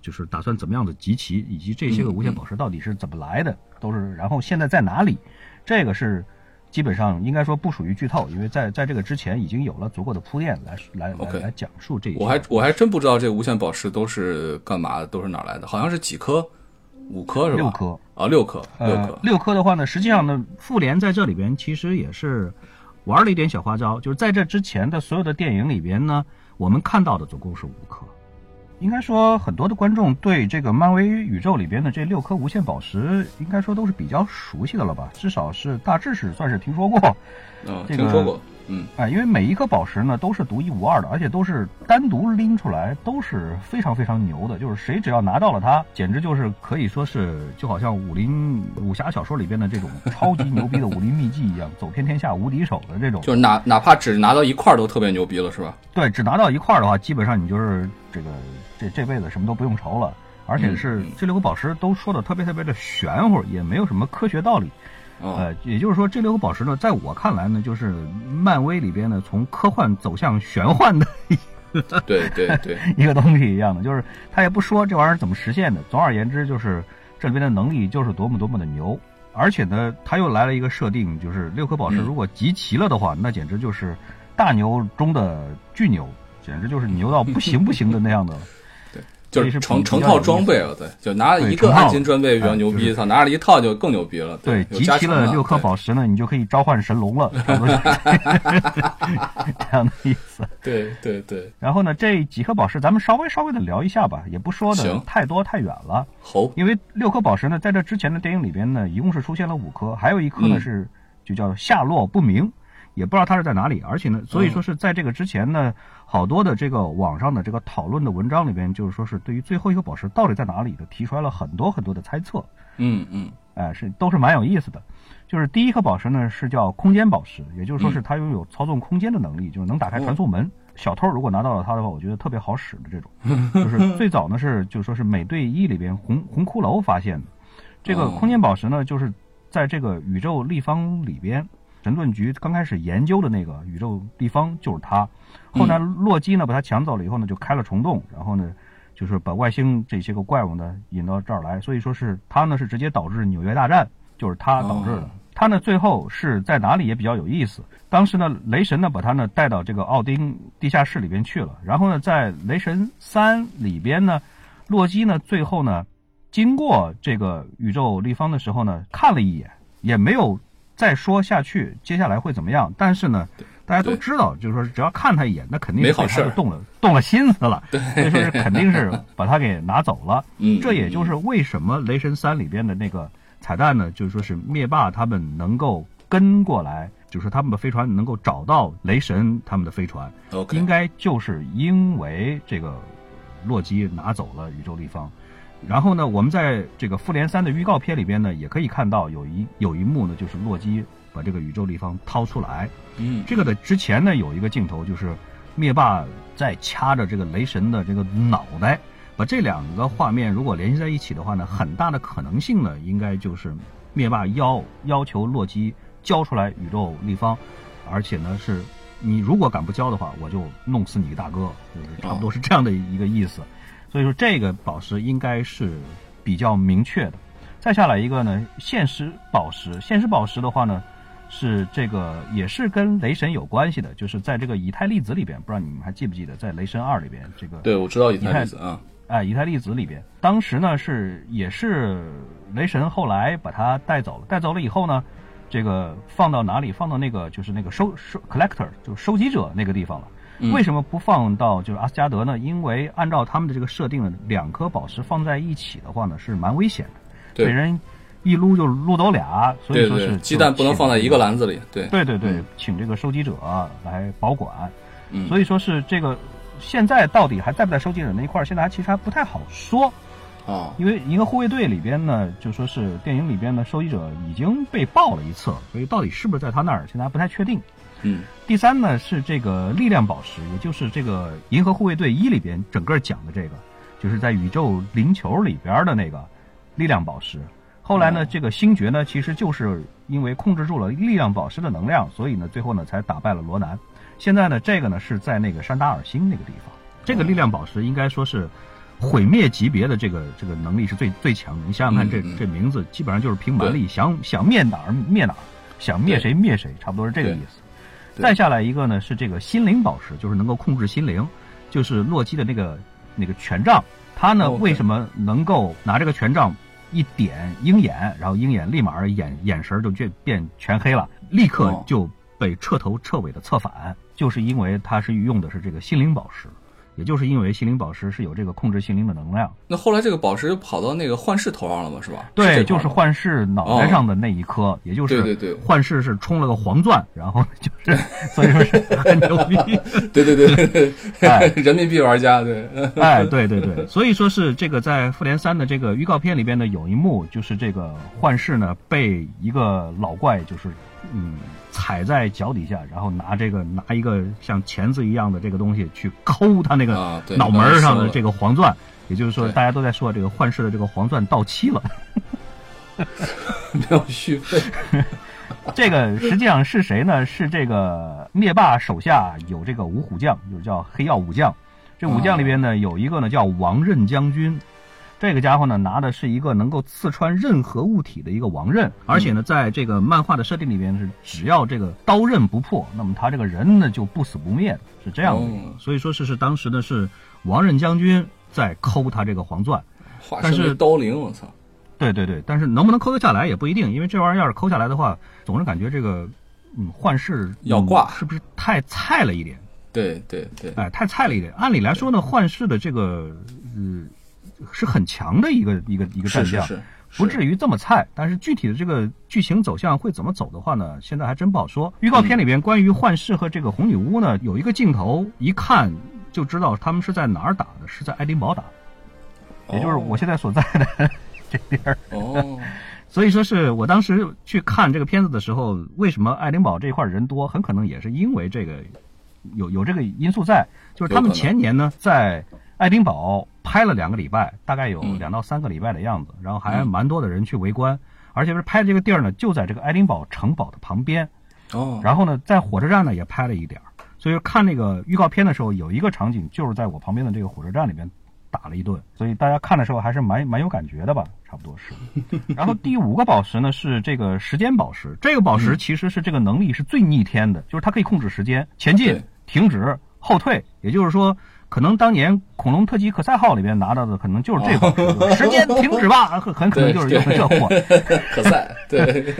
S2: 就是打算怎么样子集齐，以及这些个无限宝石到底是怎么来的，都是然后现在在哪里，这个是基本上应该说不属于剧透，因为在在这个之前已经有了足够的铺垫来来来讲述这一。
S1: 我还我还真不知道这无限宝石都是干嘛的，都是哪来的？好像是几颗，五颗是吧？
S2: 六颗
S1: 啊，六颗，六颗，。
S2: 呃六颗的话呢，实际上呢，复联在这里边其实也是玩了一点小花招，就是在这之前的所有的电影里边呢，我们看到的总共是五颗。应该说，很多的观众对这个漫威宇宙里边的这六颗无限宝石，应该说都是比较熟悉的了吧？至少是大致是算是听说过。
S1: 嗯，
S2: 这个
S1: 听说过，嗯，
S2: 哎，因为每一颗宝石呢都是独一无二的，而且都是单独拎出来，都是非常非常牛的。就是谁只要拿到了它，简直就是可以说是就好像武林武侠小说里边的这种超级牛逼的武林秘籍一样，走遍天下无敌手的这种。
S1: 就是哪哪怕只拿到一块儿都特别牛逼了，是吧？
S2: 对，只拿到一块儿的话，基本上你就是这个这这辈子什么都不用愁了。而且是
S1: 嗯
S2: 这六个宝石都说的特别特别的玄乎，也没有什么科学道理。
S1: 哦，
S2: 呃，也就是说，这六个宝石呢，在我看来呢，就是漫威里边呢，从科幻走向玄幻的
S1: 对 对对，
S2: 一个东西一样的，就是他也不说这玩意儿怎么实现的。总而言之，就是这里边的能力就是多么多么的牛，而且呢，他又来了一个设定，就是六颗宝石
S1: 嗯
S2: 如果集齐了的话，那简直就是大牛中的巨牛，简直就是牛到不行不行的那样的。
S1: 就是成成套装备了，对，就拿了一个暗金装备比较
S2: 哎
S1: 牛逼，
S2: 就是
S1: 操，拿了一套就更牛逼了，
S2: 对，集齐了六颗宝石呢，你就可以召唤神龙了，这样的意思。
S1: 对对对，
S2: 然后呢，这几颗宝石咱们稍微稍微的聊一下吧，也不说的太多太远了。
S1: 好，
S2: 因为六颗宝石呢，在这之前的电影里边呢，一共是出现了五颗，还有一颗呢
S1: 嗯
S2: 是就叫下落不明，也不知道它是在哪里。而且呢，所以
S1: 嗯
S2: 说是在这个之前呢，好多的这个网上的这个讨论的文章里边，就是说是对于最后一颗宝石到底在哪里的，提出来了很多很多的猜测。
S1: 嗯嗯
S2: 哎，是都是蛮有意思的。就是第一颗宝石呢是叫空间宝石，也就是说是它拥有操纵空间的能力，就是能打开传送门。小偷如果拿到了它的话，我觉得特别好使的这种。就是最早呢是就是说是美队一里边红红骷髅发现的这个
S1: 哦
S2: 空间宝石呢，就是在这个宇宙立方里边。神盾局刚开始研究的那个宇宙立方就是它，后来洛基呢把它抢走了以后呢，就开了虫洞，然后呢就是把外星这些个怪物呢引到这儿来，所以说是它呢是直接导致纽约大战，就是它导致的
S1: 哦。
S2: 它呢最后是在哪里也比较有意思。当时呢雷神呢把它呢带到这个奥丁地下室里边去了，然后呢在雷神三里边呢，洛基呢最后呢经过这个宇宙立方的时候呢看了一眼，也没有再说下去接下来会怎么样，但是呢。大家都知道，就是说，只要看他一眼，那肯定是动了动了心思了。所以说是肯定是把他给拿走了。
S1: 嗯，
S2: 这也就是为什么《雷神三》里边的那个彩蛋呢，就是说是灭霸他们能够跟过来，就是他们的飞船能够找到雷神他们的飞船，应该就是因为这个洛基拿走了宇宙立方。然后呢，我们在这个《复联三》的预告片里边呢，也可以看到有一有一幕呢，就是洛基把这个宇宙立方掏出来。
S1: 嗯
S2: 这个的之前呢，有一个镜头就是灭霸在掐着这个雷神的这个脑袋，把这两个画面如果联系在一起的话呢，很大的可能性呢，应该就是灭霸要要求洛基交出来宇宙立方，而且呢是你如果敢不交的话，我就弄死你个大哥，就是差不多是这样的一个意思。所以说这个宝石应该是比较明确的。再下来一个呢，现实宝石，现实宝石的话呢。是这个也是跟雷神有关系的，就是在这个以太粒子里边，不知道你们还记不记得，在雷神二里边，这个
S1: 对，我知道以
S2: 太
S1: 粒子啊，
S2: 哎以太粒子里边，当时呢是也是雷神后来把它带走了，带走了以后呢，这个放到哪里？放到那个就是那个收收 collector 就收集者那个地方了。
S1: 嗯。
S2: 为什么不放到就是阿斯加德呢？因为按照他们的这个设定呢，两颗宝石放在一起的话呢是蛮危险的，
S1: 对。
S2: 被人一撸就撸走俩，所以说是
S1: 鸡蛋不能放在一个篮子里，对，
S2: 对对对
S1: 嗯，
S2: 请这个收集者来保管，
S1: 嗯，
S2: 所以说是这个现在到底还在不在收集者那一块儿，现在还其实还不太好说，
S1: 啊，
S2: 因为一个护卫队里边呢，就说是电影里边的收集者已经被爆了一次，所以到底是不是在他那儿，现在还不太确定。
S1: 嗯
S2: 第三呢是这个力量宝石，也就是这个银河护卫队一里边整个讲的这个，就是在宇宙灵球里边的那个力量宝石。后来呢，
S1: 哦
S2: 这个星爵呢，其实就是因为控制住了力量宝石的能量，所以呢，最后呢才打败了罗南。现在呢，这个呢是在那个山达尔星那个地方，这个力量宝石应该说是毁灭级别的这个这个能力是最最强的。你想想看这，这名字基本上就是凭蛮力，想想灭哪儿灭哪儿，想灭谁灭谁，差不多是这个意思。
S1: 对。
S2: 再下来一个呢是这个心灵宝石，就是能够控制心灵，就是洛基的那个那个权杖。他呢为什么能够拿这个权杖一点鹰眼，然后鹰眼立马眼眼神儿就变变全黑了，立刻
S1: 哦。
S2: 就被彻头彻尾的策反，就是因为他是用的是这个心灵宝石，也就是因为心灵宝石是有这个控制心灵的能量。
S1: 那后来这个宝石就跑到那个幻视头上了嘛，是吧？
S2: 对，就是幻视脑袋上的那一颗，也就是
S1: 对对对
S2: 幻视是充了个黄钻，然后就是 所以说是很牛逼。
S1: 对对对对
S2: 哎
S1: 对，人民币玩家对，
S2: 哎，对对对，所以说是这个在复联三的这个预告片里边呢，有一幕就是这个幻视呢被一个老怪就是嗯踩在脚底下，然后拿这个拿一个像钳子一样的这个东西去抠他那个脑门儿上的这
S1: 个
S2: 个黄钻，也就是说大家都在说这个幻视的这个黄钻到期了。
S1: 没有续费，
S2: 这个实际上是谁呢？是这个灭霸手下有这个五虎将，就是叫黑曜武将。这武将里边呢，有一个呢叫王任将军，这个家伙呢拿的是一个能够刺穿任何物体的一个王刃，而且呢，在这个漫画的设定里边是，只要这个刀刃不破，那么他这个人呢就不死不灭的，是这样的。
S1: 哦
S2: 所以说是是当时呢是王刃将军在抠他这个黄钻。但是
S1: 刀灵，我操！
S2: 对对对，但是能不能抠得下来也不一定，因为这玩意儿要是抠下来的话，总是感觉这个嗯幻视嗯
S1: 要挂
S2: 是不是太菜了一点？
S1: 对对对，
S2: 哎，太菜了一点。按理来说呢，幻视的这个呃是很强的一个一个一个战将，
S1: 是是是，
S2: 不至于这么菜。但是具体的这个剧情走向会怎么走的话呢，现在还真不好说。预告片里边关于幻视和这个红女巫呢，有一个镜头，一看就知道他们是在哪儿打的，是在爱丁堡打的，也就是我现在所在的 这边儿。
S1: 哦，
S2: 所以说是我当时去看这个片子的时候，为什么爱丁堡这一块人多，很可能也是因为这个有有这个因素在，就是他们前年呢在爱丁堡拍了两个礼拜，大概有
S1: 嗯。
S2: 两到三个礼拜的样子，然后还蛮多的人去围观，而且是拍的这个地儿呢就在这个爱丁堡城堡的旁边，
S1: 哦，
S2: 然后呢在火车站呢也拍了一点儿，所以看那个预告片的时候，有一个场景就是在我旁边的这个火车站里边打了一顿，所以大家看的时候还是蛮蛮有感觉的吧，差不多是。然后第五个宝石呢是这个时间宝石，这个宝石其实是这个能力是最逆天的，就是它可以控制时间，前进、停止、后退，也就是说。可能当年恐龙特级可赛号里边拿到的，可能就是这个时间停止吧，很很可能就是用的这货。
S1: 可赛，对，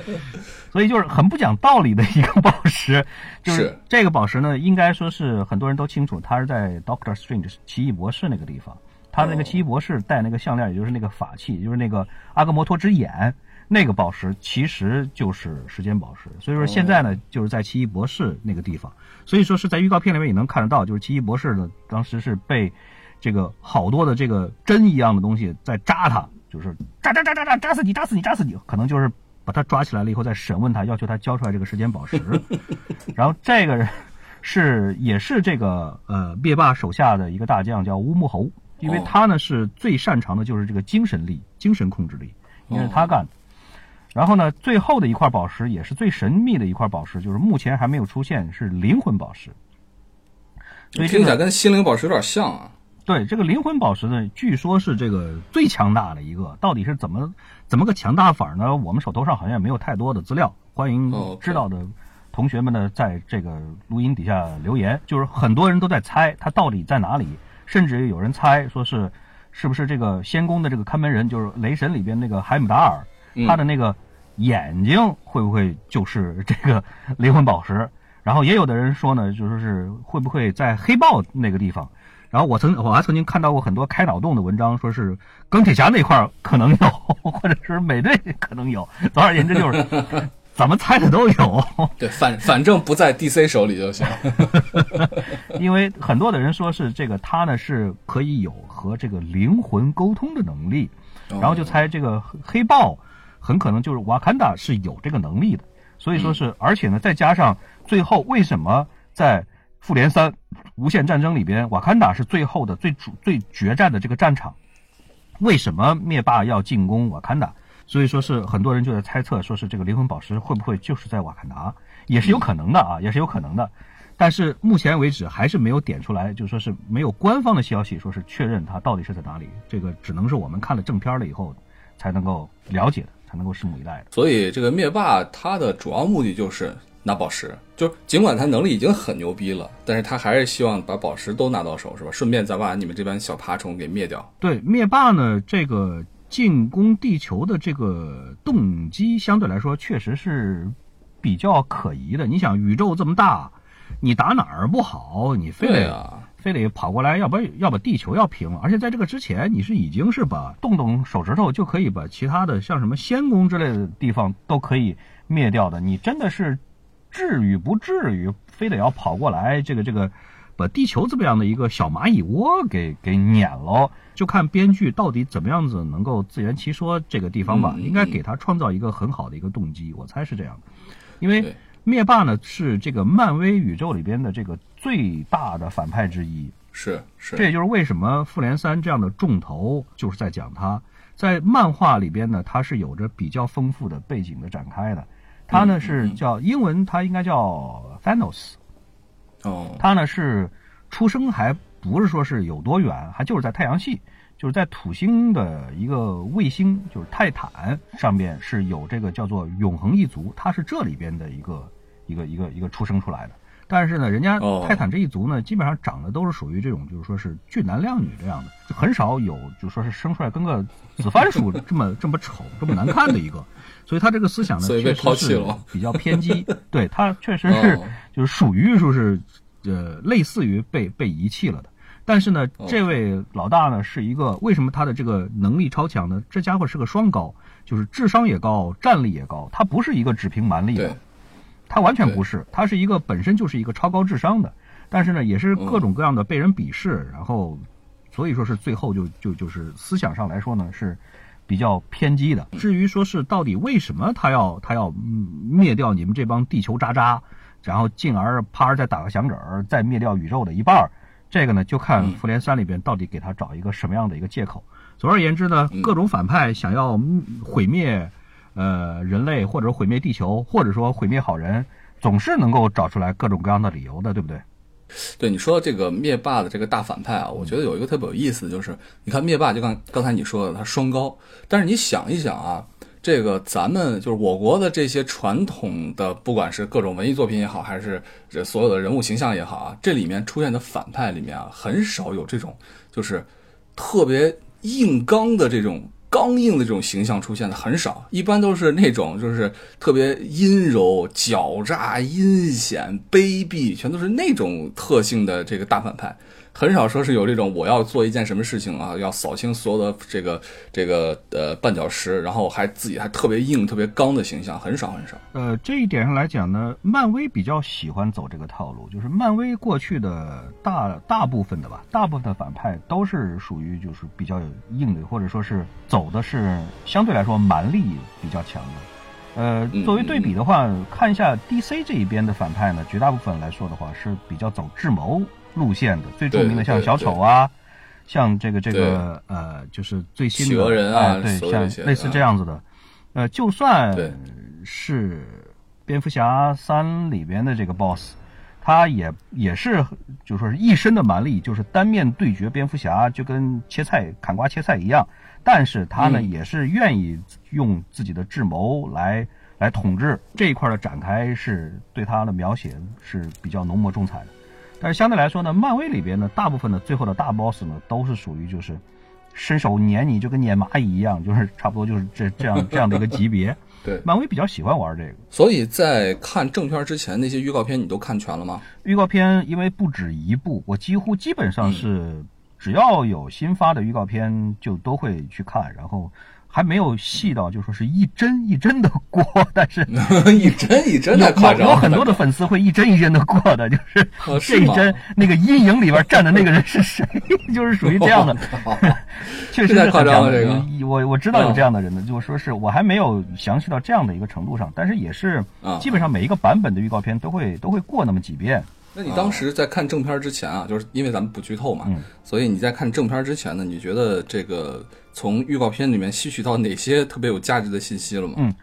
S2: 所以就是很不讲道理的一个宝石。就是
S1: 是
S2: 这个宝石呢，应该说是很多人都清楚，它是在 Doctor Strange 奇异博士那个地方。他那个
S1: 哦
S2: 奇异博士戴那个项链，也就是那个法器，就是那个阿格摩托之眼，那个宝石其实就是时间宝石。所以说现在呢，就是在奇异博士那个地方。所以说是在预告片里面也能看得到，就是奇异博士呢，当时是被这个好多的这个针一样的东西在扎他，就是扎扎扎扎扎扎死你，扎死你，扎死你，可能就是把他抓起来了以后再审问他，要求他交出来这个时间宝石。然后这个人是也是这个呃灭霸手下的一个大将，叫乌木猴，因为他呢是最擅长的就是这个精神力、精神控制力，因为是他干的。然后呢，最后的一块宝石也是最神秘的一块宝石，就是目前还没有出现，是灵魂宝石。所以
S1: 听起来跟心灵宝石有点像啊。
S2: 对这个灵魂宝石呢，据说是这个最强大的一个，到底是怎么怎么个强大法呢？我们手头上好像也没有太多的资料，欢迎
S1: 哦
S2: 知道的同学们呢，在这个录音底下留言。就是很多人都在猜它到底在哪里，甚至有人猜说是是不是这个仙宫的这个看门人，就是雷神里边那个海姆达尔，
S1: 嗯
S2: 他的那个眼睛会不会就是这个灵魂宝石？然后也有的人说呢，就说是会不会在黑豹那个地方？然后我曾我还曾经看到过很多开脑洞的文章，说是钢铁侠那块儿可能有，或者是美队可能有。总而言之就是 怎么猜的都有，
S1: 对，反反正不在 DC 手里就行。
S2: 因为很多的人说是这个他呢是可以有和这个灵魂沟通的能力，然后就猜这个黑黑豹很可能就是瓦坎达是有这个能力的，所以说是，而且呢，再加上最后为什么在复联三无限战争里边，瓦坎达是最后的最主最决战的这个战场，为什么灭霸要进攻瓦坎达？所以说是很多人就在猜测，说是这个灵魂宝石会不会就是在瓦坎达，也是有可能的啊，也是有可能的。但是目前为止还是没有点出来，就说是没有官方的消息，说是确认它到底是在哪里。这个只能是我们看了正片了以后才能够了解的，能够拭目以待的。
S1: 所以这个灭霸他的主要目的就是拿宝石，就尽管他能力已经很牛逼了，但是他还是希望把宝石都拿到手，是吧？顺便再把你们这帮小爬虫给灭掉。
S2: 对，灭霸呢，这个进攻地球的这个动机相对来说确实是比较可疑的。你想，宇宙这么大，你打哪儿不好，你非得、
S1: 啊，
S2: 非得跑过来，要不要把地球要平了？而且在这个之前，你是已经是把动动手指头就可以把其他的像什么仙宫之类的地方都可以灭掉的。你真的是至于不至于非得要跑过来，这个这个把地球这么样的一个小蚂蚁窝给给撵喽？就看编剧到底怎么样子能够自圆其说这个地方吧，
S1: 嗯
S2: 应该给他创造一个很好的一个动机，我猜是这样的，因为。灭霸呢是这个漫威宇宙里边的这个最大的反派之一，
S1: 是是，
S2: 这也就是为什么复联三这样的重头就是在讲他。在漫画里边呢，它是有着比较丰富的背景的展开的。他呢
S1: 嗯
S2: 是叫英文，他应该叫 Thanos，
S1: 哦，
S2: 他呢是出生还不是说是有多远，还就是在太阳系，就是在土星的一个卫星，就是泰坦上面是有这个叫做永恒一族，他是这里边的一个一个一个一个出生出来的。但是呢，人家
S1: 哦
S2: 泰坦这一族呢，基本上长得都是属于这种，就是说是俊男靓女这样的，就很少有就说是生出来跟个紫番薯 这么这么丑、这么难看的一个。所以他这个思想呢，确实是比较偏激。对他确实是
S1: 哦
S2: 就是属于说是呃类似于被被遗弃了的。但是呢，
S1: 哦
S2: 这位老大呢是一个为什么他的这个能力超强呢？这家伙是个双高，就是智商也高，战力也高。他不是一个只凭蛮力的
S1: 对，
S2: 他完全不是，他是一个本身就是一个超高智商的，但是呢，也是各种各样的被人鄙视，然后所以说是最后就就就是思想上来说呢是比较偏激的。至于说是到底为什么他要他要嗯灭掉你们这帮地球渣渣，然后进而啪儿再打个响指儿，再灭掉宇宙的一半儿，这个呢就看复联三里边到底给他找一个什么样的一个借口。总而言之呢，各种反派想要嗯毁灭呃人类，或者毁灭地球，或者说毁灭好人，总是能够找出来各种各样的理由的，对不对？
S1: 对你说这个灭霸的这个大反派啊，我觉得有一个特别有意思就是，你看灭霸就刚刚才你说的他双高，但是你想一想啊，这个咱们就是我国的这些传统的，不管是各种文艺作品也好，还是这所有的人物形象也好啊，这里面出现的反派里面啊，很少有这种就是特别硬刚的这种。刚硬的这种形象出现的很少，一般都是那种就是特别阴柔、狡诈、阴险、卑鄙，全都是那种特性的这个大反派，很少说是有这种我要做一件什么事情啊，要扫清所有的这个这个呃绊脚石，然后还自己还特别硬、特别刚的形象，很少很少。
S2: 呃，这一点上来讲呢，漫威比较喜欢走这个套路，就是漫威过去的大大部分的吧，大部分的反派都是属于就是比较有硬的，或者说是走的是相对来说蛮力比较强的。呃
S1: 嗯，
S2: 作为对比的话，看一下 DC 这一边的反派呢，绝大部分来说的话是比较走智谋路线的，最著名的像小丑啊，像这个这个呃，就是最新的
S1: 企鹅人啊
S2: 哎对，像类似这样子的。呃，就算是蝙蝠侠三里边的这个 BOSS，他也也是就说是一身的蛮力，就是单面对决蝙蝠侠，就跟切菜砍瓜切菜一样。但是他呢，
S1: 嗯
S2: 也是愿意用自己的智谋来来统治这一块的展开，是对他的描写是比较浓墨重彩的。但是相对来说呢，漫威里边呢，大部分的最后的大 boss 呢，都是属于就是伸手撵你，就跟撵蚂蚁一样，就是 差不多就是这这样这样的一个级别。
S1: 对，
S2: 漫威比较喜欢玩这个
S1: 所以在看正片之前，那些预告片你都看全了吗？
S2: 预告片，因为不止一部，我几乎基本上是只要有新发的预告片就都会去看，然后还没有细到就说是一帧一帧的过，但是
S1: 一帧一帧
S2: 有
S1: 太夸张，
S2: 有有很多的粉丝会一帧一帧的过的，就是这一帧那个阴影里边站的那个人是谁，就是属于这样的，确实是
S1: 夸
S2: 很这样的
S1: 张了这个
S2: 嗯我我知道有
S1: 嗯
S2: 这样的人的，就是说是我还没有详细到这样的一个程度上，但是也是
S1: 啊
S2: 基本上每一个版本的预告片都会都会过那么几遍。
S1: 那你当时在看正片之前啊，就是因为咱们不剧透嘛，
S2: 嗯
S1: 所以你在看正片之前呢，你觉得这个从预告片里面吸取到哪些特别有价值的信息了吗？
S2: 嗯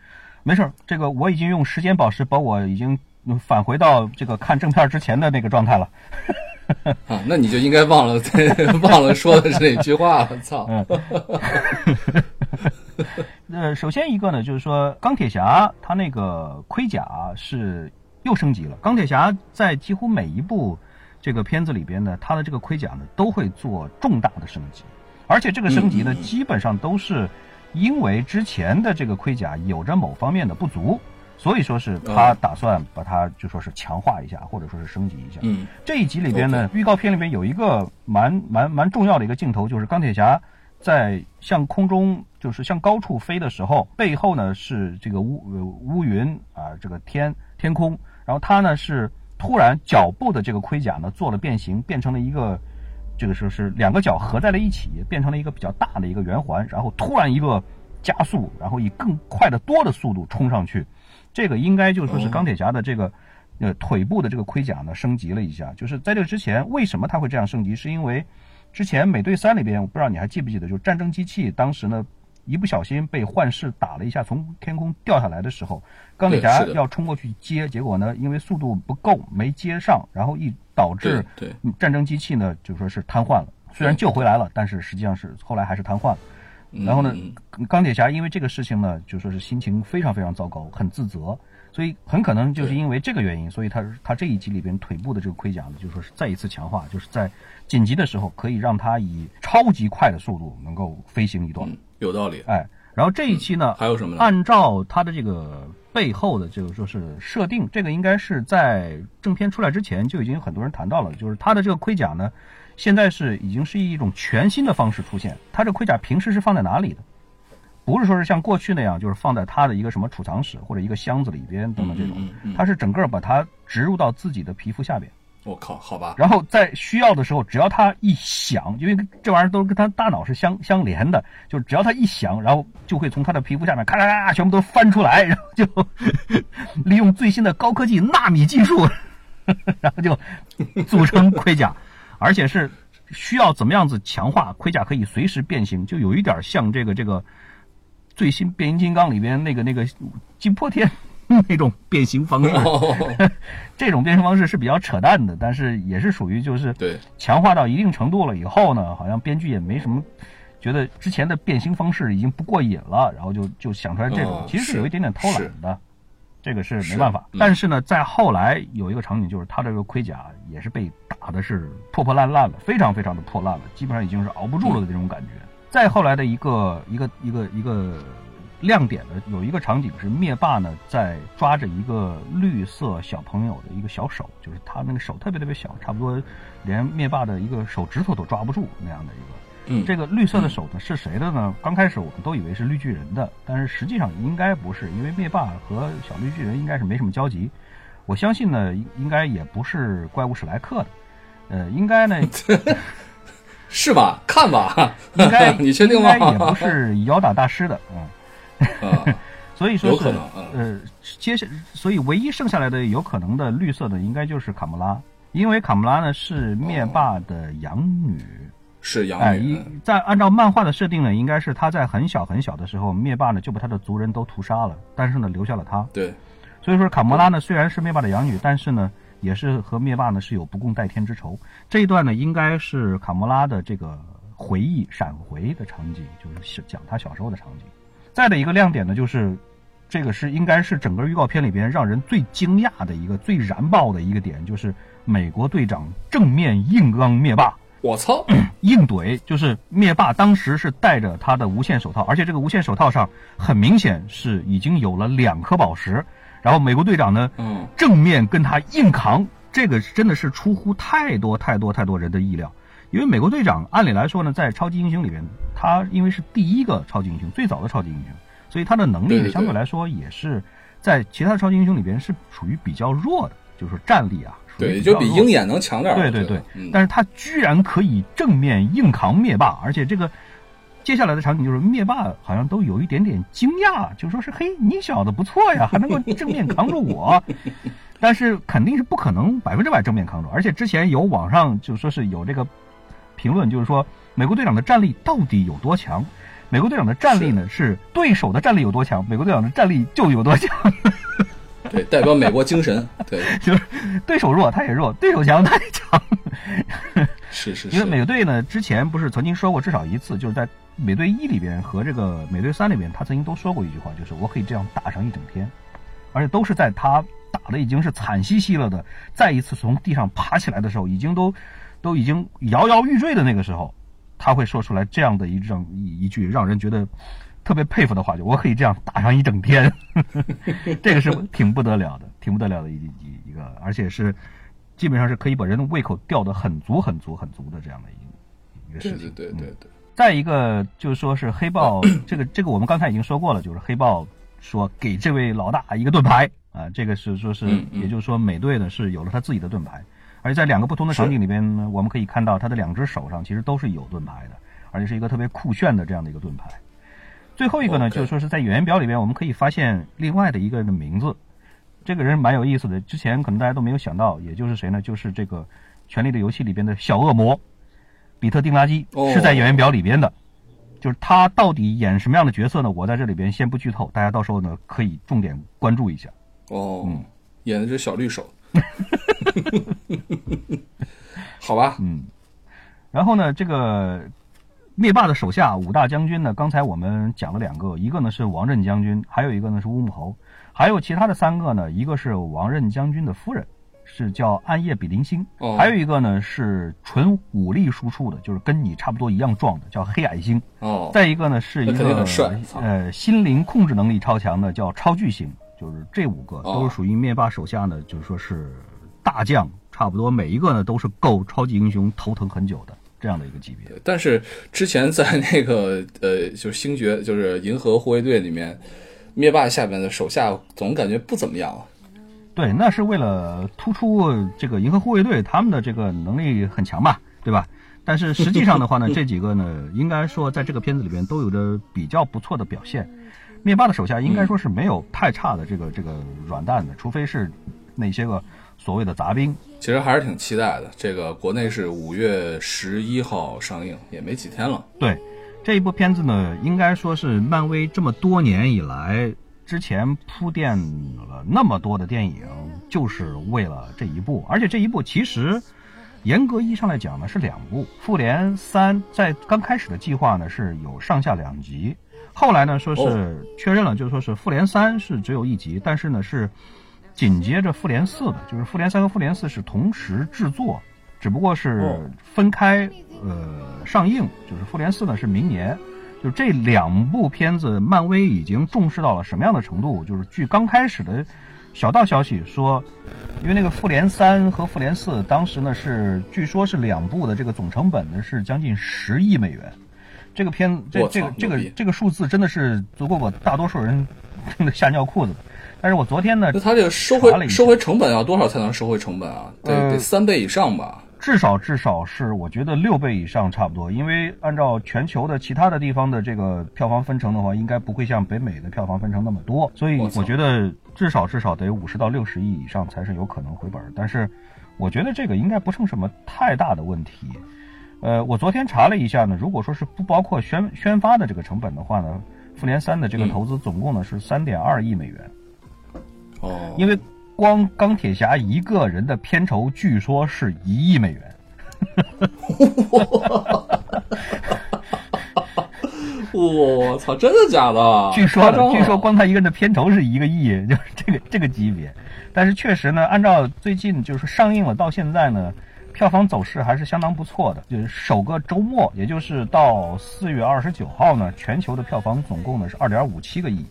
S2: 没事儿，这个我已经用时间宝石把我已经返回到这个看正片之前的那个状态了。
S1: 啊，那你就应该忘了 忘了说的是哪句话了，操！
S2: 嗯呃，首先一个呢，就是说钢铁侠他那个盔甲是又升级了。钢铁侠在几乎每一部这个片子里边呢，他的这个盔甲呢都会做重大的升级，而且这个升级呢，基本上都是因为之前的这个盔甲有着某方面的不足。所以说是他打算把它就说是强化一下，或者说是升级一下。
S1: 嗯，
S2: 这一集里边呢，预告片里边有一个蛮蛮蛮重要的一个镜头，就是钢铁侠在向空中就是向高处飞的时候，背后呢是这个乌乌云啊，这个天天空，然后他呢是突然脚部的这个盔甲呢做了变形，变成了一个这个说是两个脚合在了一起，变成了一个比较大的一个圆环，然后突然一个加速，然后以更快的多的速度冲上去。这个应该就说是钢铁侠的这个，呃，腿部的这个盔甲呢升级了一下。就是在这个之前，为什么他会这样升级？是因为之前美队三里边，我不知道你还记不记得，就是战争机器当时呢一不小心被幻视打了一下，从天空掉下来的时候，钢铁侠要冲过去接，结果呢因为速度不够没接上，然后一导致战争机器呢就说是瘫痪了。虽然救回来了，但是实际上是后来还是瘫痪了。然后呢，钢铁侠因为这个事情呢，就说是心情非常非常糟糕，很自责，所以很可能就是因为这个原因，所以他他这一集里边腿部的这个盔甲呢，就说是再一次强化，就是在紧急的时候可以让他以超级快的速度能够飞行一段。
S1: 有道理。
S2: 哎，然后这一期呢，
S1: 还有什么？
S2: 按照他的这个背后的这个说是设定，这个应该是在正片出来之前就已经有很多人谈到了，就是他的这个盔甲呢。现在是已经是以一种全新的方式出现。它这盔甲平时是放在哪里的？不是说是像过去那样，就是放在它的一个什么储藏室或者一个箱子里边等等这种。它是整个把它植入到自己的皮肤下边。
S1: 我靠，好吧。
S2: 然后在需要的时候，只要它一响，因为这玩意儿都跟它大脑是相相连的，就只要它一响，然后就会从它的皮肤下面咔咔咔全部都翻出来，然后就 利用最新的高科技纳米技术，然后就组成盔甲。而且是需要怎么样子强化盔甲可以随时变形，就有一点像这个这个最新变形金刚里边那个那个金破天 那种变形方式。这种变形方式是比较扯淡的，但是也是属于就是
S1: 对
S2: 强化到一定程度了以后呢，好像编剧也没什么觉得之前的变形方式已经不过瘾了，然后就就想出来这种，其实是有一点点偷懒的。这个是没办法，但是呢，在后来有一个场景，就是他这个盔甲也是被打的是破破烂烂了，非常非常的破烂了，基本上已经是熬不住了的这种感觉。再后来的一个一个一个一个亮点呢，有一个场景是灭霸呢在抓着一个绿色小朋友的一个小手，就是他那个手特别特别小，差不多连灭霸的一个手指头都抓不住那样的一个。
S1: 嗯，
S2: 这个绿色的手呢是谁的呢？刚开始我们都以为是绿巨人的，但是实际上应该不是，因为灭霸和小绿巨人应该是没什么交集。我相信呢，应该也不是怪物史莱克的，呃，应该呢，
S1: 是吧？看吧，
S2: 应该
S1: 你确定
S2: 吗？应该也不是摇打大师的，
S1: 嗯，
S2: 所以说
S1: 是
S2: 呃，接下所以唯一剩下来的有可能的绿色的，应该就是卡穆拉，因为卡穆拉呢是灭霸的养女。
S1: 是养
S2: 哎，在按照漫画的设定呢，应该是他在很小很小的时候，灭霸呢就把他的族人都屠杀了，但是呢留下了他。
S1: 对，
S2: 所以说卡莫拉呢虽然是灭霸的养女，但是呢也是和灭霸呢是有不共戴天之仇。这一段呢应该是卡莫拉的这个回忆闪回的场景，就是讲他小时候的场景。再的一个亮点呢就是，这个是应该是整个预告片里边让人最惊讶的一个最燃爆的一个点，就是美国队长正面硬刚灭霸。
S1: 我操！
S2: 硬怼就是灭霸，当时是戴着他的无限手套，而且这个无限手套上很明显是已经有了两颗宝石。然后美国队长呢，
S1: 嗯，
S2: 正面跟他硬扛，这个真的是出乎太多太多太多人的意料。因为美国队长按理来说呢，在超级英雄里面，他因为是第一个超级英雄，最早的超级英雄，所以他的能力相对来说也是在其他超级英雄里边是属于比较弱的，就是说战力啊。
S1: 对，就比鹰眼能强点
S2: 对对对，但是他居然可以正面硬扛灭霸，而且这个接下来的场景就是灭霸好像都有一点点惊讶，就说是嘿，你小子不错呀，还能够正面扛住我。但是肯定是不可能百分之百正面扛住，而且之前有网上就说是有这个评论，就是说美国队长的战力到底有多强？美国队长的战力呢是对手的战力有多强，美国队长的战力就有多强。
S1: 对，代表美国精神。对，
S2: 就是对手弱他也弱，对手强他也强。
S1: 是是。
S2: 因为美队呢，之前不是曾经说过至少一次，就是在美队一里边和这个美队三里边，他曾经都说过一句话，就是我可以这样打上一整天，而且都是在他打的已经是惨兮兮了的，再一次从地上爬起来的时候，已经都都已经摇摇欲坠的那个时候，他会说出来这样的一张一一句让人觉得特别佩服的话，就我可以这样打上一整天，这个是挺不得了的，挺不得了的一一一个，而且是基本上是可以把人的胃口吊得很足很足很足的这样的一一个事情。
S1: 对对对对。
S2: 再一个就是说是黑豹，这个这个我们刚才已经说过了，就是黑豹说给这位老大一个盾牌啊，这个是说是，也就是说美队呢是有了他自己的盾牌，而且在两个不同的场景里边呢，我们可以看到他的两只手上其实都是有盾牌的，而且是一个特别酷炫的这样的一个盾牌。最后一个呢，就是说是在演员表里边，我们可以发现另外的一个人的名字，这个人蛮有意思的，之前可能大家都没有想到，也就是谁呢？就是这个《权力的游戏》里边的小恶魔。比特·丁拉基是在演员表里边的，就是他到底演什么样的角色呢？我在这里边先不剧透，大家到时候呢可以重点关注一下。
S1: 哦，嗯，演的是小绿手，好吧，
S2: 嗯。然后呢，这个灭霸的手下五大将军呢，刚才我们讲了两个，一个呢是王任将军，还有一个呢是乌木猴，还有其他的三个呢，一个是王任将军的夫人。是叫暗夜比邻星，还有一个呢是纯武力输出的，就是跟你差不多一样壮的，叫黑矮星。
S1: 哦，
S2: 再一个呢是一个呃心灵控制能力超强的，叫超巨星。就是这五个都是属于灭霸手下呢，就是说是大将，差不多每一个呢都是够超级英雄头疼很久的这样的一个级别。
S1: 但是之前在那个呃就是星爵就是银河护卫队里面，灭霸下面的手下总感觉不怎么样啊。
S2: 对，那是为了突出这个银河护卫队他们的这个能力很强吧，对吧？但是实际上的话呢，这几个呢，应该说在这个片子里边都有着比较不错的表现。灭霸的手下应该说是没有太差的这个这个软蛋的，除非是那些个所谓的杂兵。
S1: 其实还是挺期待的。这个国内是五月十一号上映，也没几天了。
S2: 对，这一部片子呢，应该说是漫威这么多年以来。之前铺垫了那么多的电影，就是为了这一部。而且这一部其实严格意义上来讲呢是两部。复联三在刚开始的计划呢是有上下两集，后来呢说是确认了，就是说是复联三是只有一集，但是呢是紧接着复联四的，就是复联三和复联四是同时制作，只不过是分开呃上映，就是复联四呢是明年。就这两部片子，漫威已经重视到了什么样的程度？就是据刚开始的小道消息说，因为那个复联三和复联四当时呢是据说是两部的这个总成本呢是将近十亿美元，这个片这这个这个这个数字真的是足够把大多数人 吓尿裤子的。但是我昨天呢，
S1: 那他这个收回收回成本要多少才能收回成本啊？得得三倍以上吧。
S2: 至少至少是我觉得六倍以上差不多，因为按照全球的其他的地方的这个票房分成的话，应该不会像北美的票房分成那么多，所以我觉得至少至少得五十到六十亿以上才是有可能回本。但是我觉得这个应该不成什么太大的问题。呃，我昨天查了一下呢，如果说是不包括宣宣发的这个成本的话呢，复联三的这个投资总共呢是三点二亿美元。
S1: 哦，
S2: 因为。光钢铁侠一个人的片酬据说是一亿美元，
S1: 我操，真的假的？
S2: 据说，据说光他一个人的片酬是一个亿，就是这个这个级别。但是确实呢，按照最近就是上映了到现在呢，票房走势还是相当不错的。就是首个周末，也就是到四月二十九号呢，全球的票房总共呢是二点五七个亿。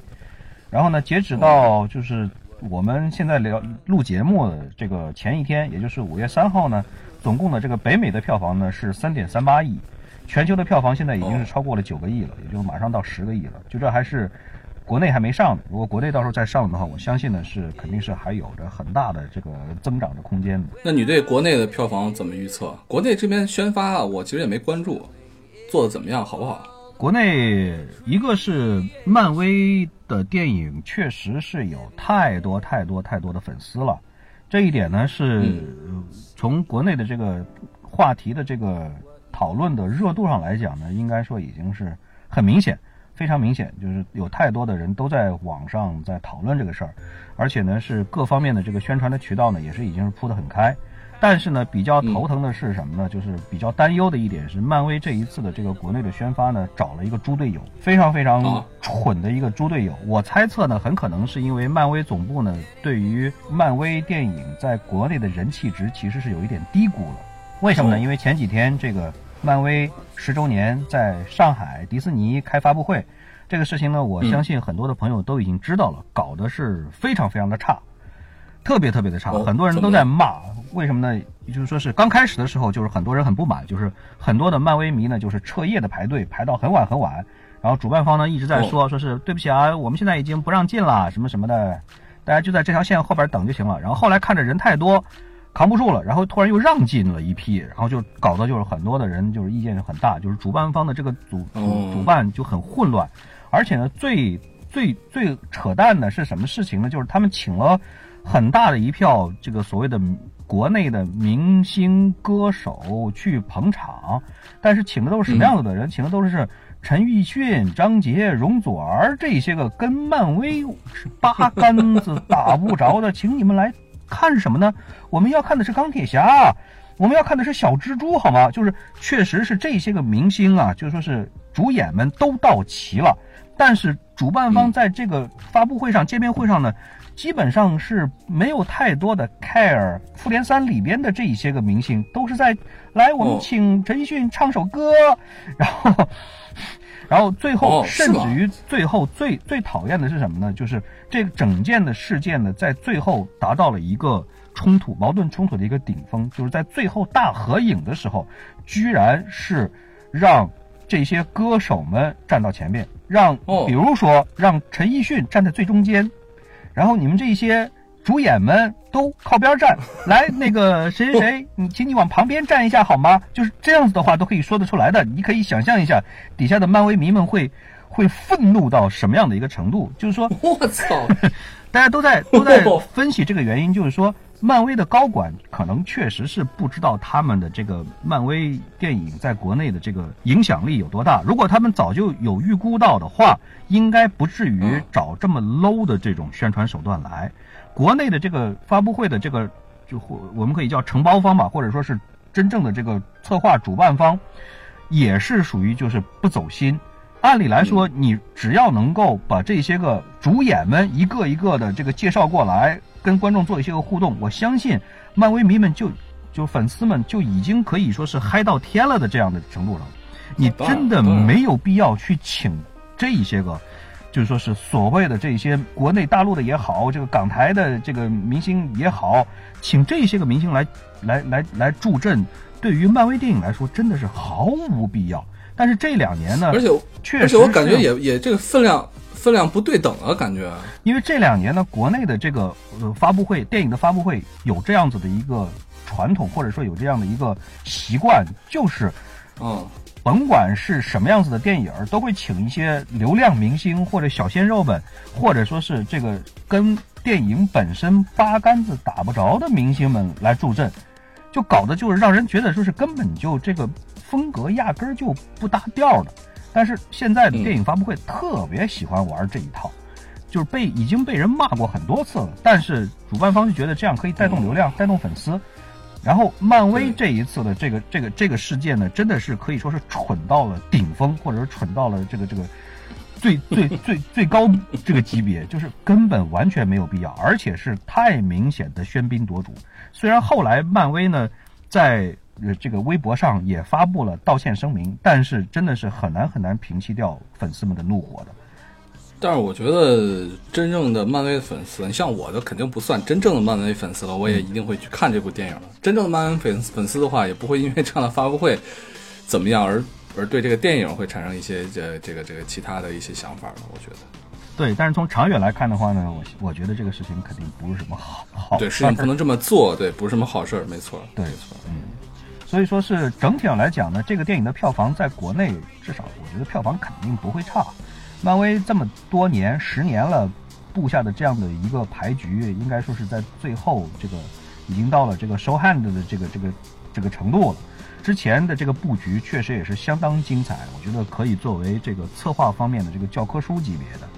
S2: 然后呢，截止到就是。我们现在聊录节目的这个前一天，也就是五月三号呢，总共的这个北美的票房呢是三点三八亿，全球的票房现在已经是超过了九个亿了，也就马上到十个亿了。就这还是国内还没上的，如果国内到时候再上的话，我相信呢是肯定是还有着很大的这个增长的空间的。
S1: 那你对国内的票房怎么预测？国内这边宣发啊我其实也没关注，做的怎么样，好不好？
S2: 国内一个是漫威的电影，确实是有太多太多太多的粉丝了。这一点呢，是从国内的这个话题的这个讨论的热度上来讲呢，应该说已经是很明显，非常明显，就是有太多的人都在网上在讨论这个事儿，而且呢，是各方面的这个宣传的渠道呢，也是已经是铺得很开。但是呢，比较头疼的是什么呢？就是比较担忧的一点是，漫威这一次的这个国内的宣发呢，找了一个猪队友，非常非常蠢的一个猪队友。我猜测呢，很可能是因为漫威总部呢，对于漫威电影在国内的人气值其实是有一点低估了。为什么呢？因为前几天这个漫威十周年在上海迪士尼开发布会，这个事情呢，我相信很多的朋友都已经知道了，搞得是非常非常的差。特别特别的差，很多人都在骂，为什么呢？就是说是刚开始的时候，就是很多人很不满，就是很多的漫威迷呢，就是彻夜的排队，排到很晚很晚。然后主办方呢一直在说，说是对不起啊，我们现在已经不让进了，什么什么的，大家就在这条线后边等就行了。然后后来看着人太多，扛不住了，然后突然又让进了一批，然后就搞得就是很多的人就是意见就很大，就是主办方的这个主主主办就很混乱，而且呢，最最最扯淡的是什么事情呢？就是他们请了。很大的一票这个所谓的国内的明星歌手去捧场，但是请的都是什么样子的人？请的都是陈奕迅、张杰、容祖儿这些个跟漫威是八竿子打不着的，请你们来看什么呢？我们要看的是钢铁侠，我们要看的是小蜘蛛，好吗？就是确实是这些个明星啊，就说是主演们都到齐了，但是主办方在这个发布会上、见面会上呢？基本上是没有太多的 care，复联三里边的这一些个明星都是在来，我们请陈奕迅唱首歌，然后，然后最后甚至于最后最最讨厌的是什么呢？就是这个整件的事件呢，在最后达到了一个冲突、矛盾冲突的一个顶峰，就是在最后大合影的时候，居然是让这些歌手们站到前面，让比如说让陈奕迅站在最中间。然后你们这些主演们都靠边站，来那个谁谁谁，你 请你往旁边站一下好吗？就是这样子的话都可以说得出来的。你可以想象一下，底下的漫威迷们会会愤怒到什么样的一个程度？就是说，
S1: 我操，
S2: 大家都在都在分析这个原因，就是说。漫威的高管可能确实是不知道他们的这个漫威电影在国内的这个影响力有多大。如果他们早就有预估到的话，应该不至于找这么 low 的这种宣传手段来。国内的这个发布会的这个，就我们可以叫承包方吧，或者说是真正的这个策划主办方，也是属于就是不走心。按理来说，你只要能够把这些个主演们一个一个的这个介绍过来。跟观众做一些个互动，我相信漫威迷们就就粉丝们就已经可以说是嗨到天了的这样的程度了。你真的没有必要去请这一些个，就是说是所谓的这些国内大陆的也好，这个港台的这个明星也好，请这些个明星来来来来助阵，对于漫威电影来说真的是毫无必要。但是这两年呢，
S1: 而且
S2: 确
S1: 实，而且我感觉也也这个分量。分量不对等啊，感觉。
S2: 因为这两年呢，国内的这个呃发布会，电影的发布会有这样子的一个传统，或者说有这样的一个习惯，就是，
S1: 嗯，
S2: 甭管是什么样子的电影，都会请一些流量明星或者小鲜肉们，或者说是这个跟电影本身八竿子打不着的明星们来助阵，就搞得就是让人觉得说是根本就这个风格压根儿就不搭调的。但是现在的电影发布会特别喜欢玩这一套，就是被已经被人骂过很多次了。但是主办方就觉得这样可以带动流量、带动粉丝。然后漫威这一次的这个这个这个事件呢，真的是可以说是蠢到了顶峰，或者是蠢到了这个这个最最最 最高这个级别，就是根本完全没有必要，而且是太明显的喧宾夺主。虽然后来漫威呢在。呃，这个微博上也发布了道歉声明，但是真的是很难很难平息掉粉丝们的怒火的。
S1: 但是我觉得真正的漫威粉丝，你像我的肯定不算真正的漫威粉丝了，我也一定会去看这部电影了。真正的漫威粉粉丝的话，也不会因为这样的发布会怎么样而而对这个电影会产生一些这这个这个其他的一些想法了。我觉得，
S2: 对，但是从长远来看的话呢，我我觉得这个事情肯定不是什么好好
S1: 对，事情不能这么做，对，不是什么好事儿，没错，
S2: 对，
S1: 没错，
S2: 嗯。所以说是整体上来讲呢，这个电影的票房在国内至少，我觉得票房肯定不会差。漫威这么多年、十年了布下的这样的一个牌局，应该说是在最后这个已经到了这个收 hand 的这个这个这个程度了。之前的这个布局确实也是相当精彩，我觉得可以作为这个策划方面的这个教科书级别的。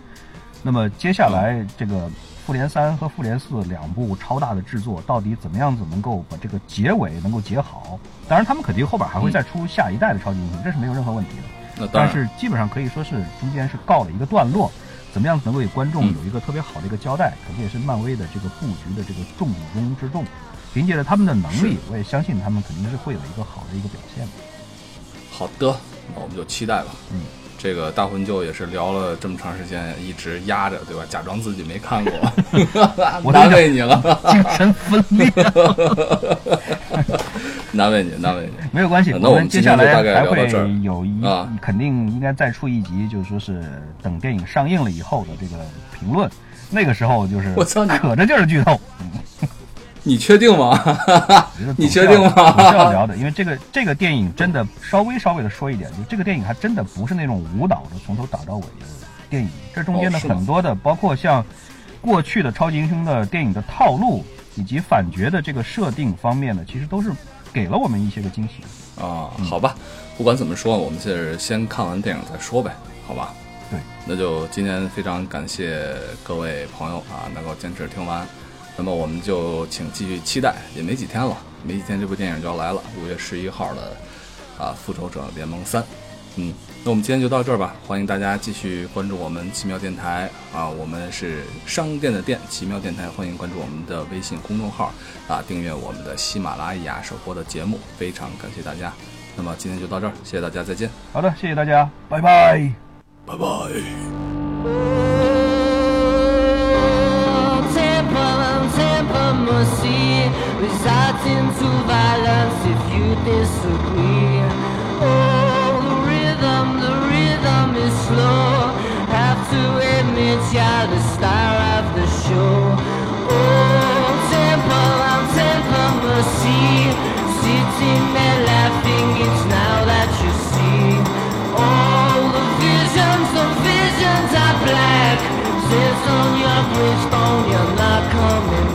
S2: 那么接下来这个复联三和复联四两部超大的制作，到底怎么样子能够把这个结尾能够结好？当然，他们肯定后边还会再出下一代的超级英雄，这是没有任何问题的。但是基本上可以说是中间是告了一个段落，怎么样能够给观众
S1: 嗯
S2: 有一个特别好的一个交代，肯定也是漫威的这个布局的这个重中之重。凭借着他们的能力，我也相信他们肯定是会有一个好的一个表现的。
S1: 好的，那我们就期待吧。
S2: 嗯，
S1: 这个大魂舅也是聊了这么长时间，一直压着，对吧？假装自己没看过，
S2: 我
S1: 难为你了，
S2: 精神分裂，
S1: 难为你，难为你。
S2: 没有关系，
S1: 那我们
S2: 们接下来还会有一
S1: 啊
S2: 肯定应该再出一集，就是说是等电影上映了以后的这个评论，那个时候就是
S1: 我操你
S2: 可着劲儿剧透。
S1: 你确定吗？你确定吗
S2: 总是要聊的，因为这个这个电影真的稍微稍微的说一点，就这个电影还真的不是那种无脑的从头打到尾的电影，这中间的很多的，包括像过去的超级英雄的电影的套路以及反角的这个设定方面呢，其实都是给了我们一些个惊喜。
S1: 啊，好吧，不管怎么说，我们是先看完电影再说呗，好吧？
S2: 对，
S1: 那就今天非常感谢各位朋友啊，能够坚持听完。那么我们就请继续期待，也没几天了，没几天这部电影就要来了，五月十一号的啊《复仇者联盟三》。嗯，那我们今天就到这儿吧，欢迎大家继续关注我们奇妙电台啊，我们是商店的店奇妙电台，欢迎关注我们的微信公众号啊，订阅我们的喜马拉雅首播的节目，非常感谢大家。那么今天就到这儿，谢谢大家，再见，
S2: 好的，谢谢大家，拜拜。
S1: 拜拜。
S3: gonna see results into violence if you disagree. Oh, the rhythm, the rhythm is slow. Have to admit you're the star of the show. Oh, temple on temple mercy, sitting there laughing. It's now that you see all oh, the visions, the visions are black. Says on your bridgestone, you're not coming.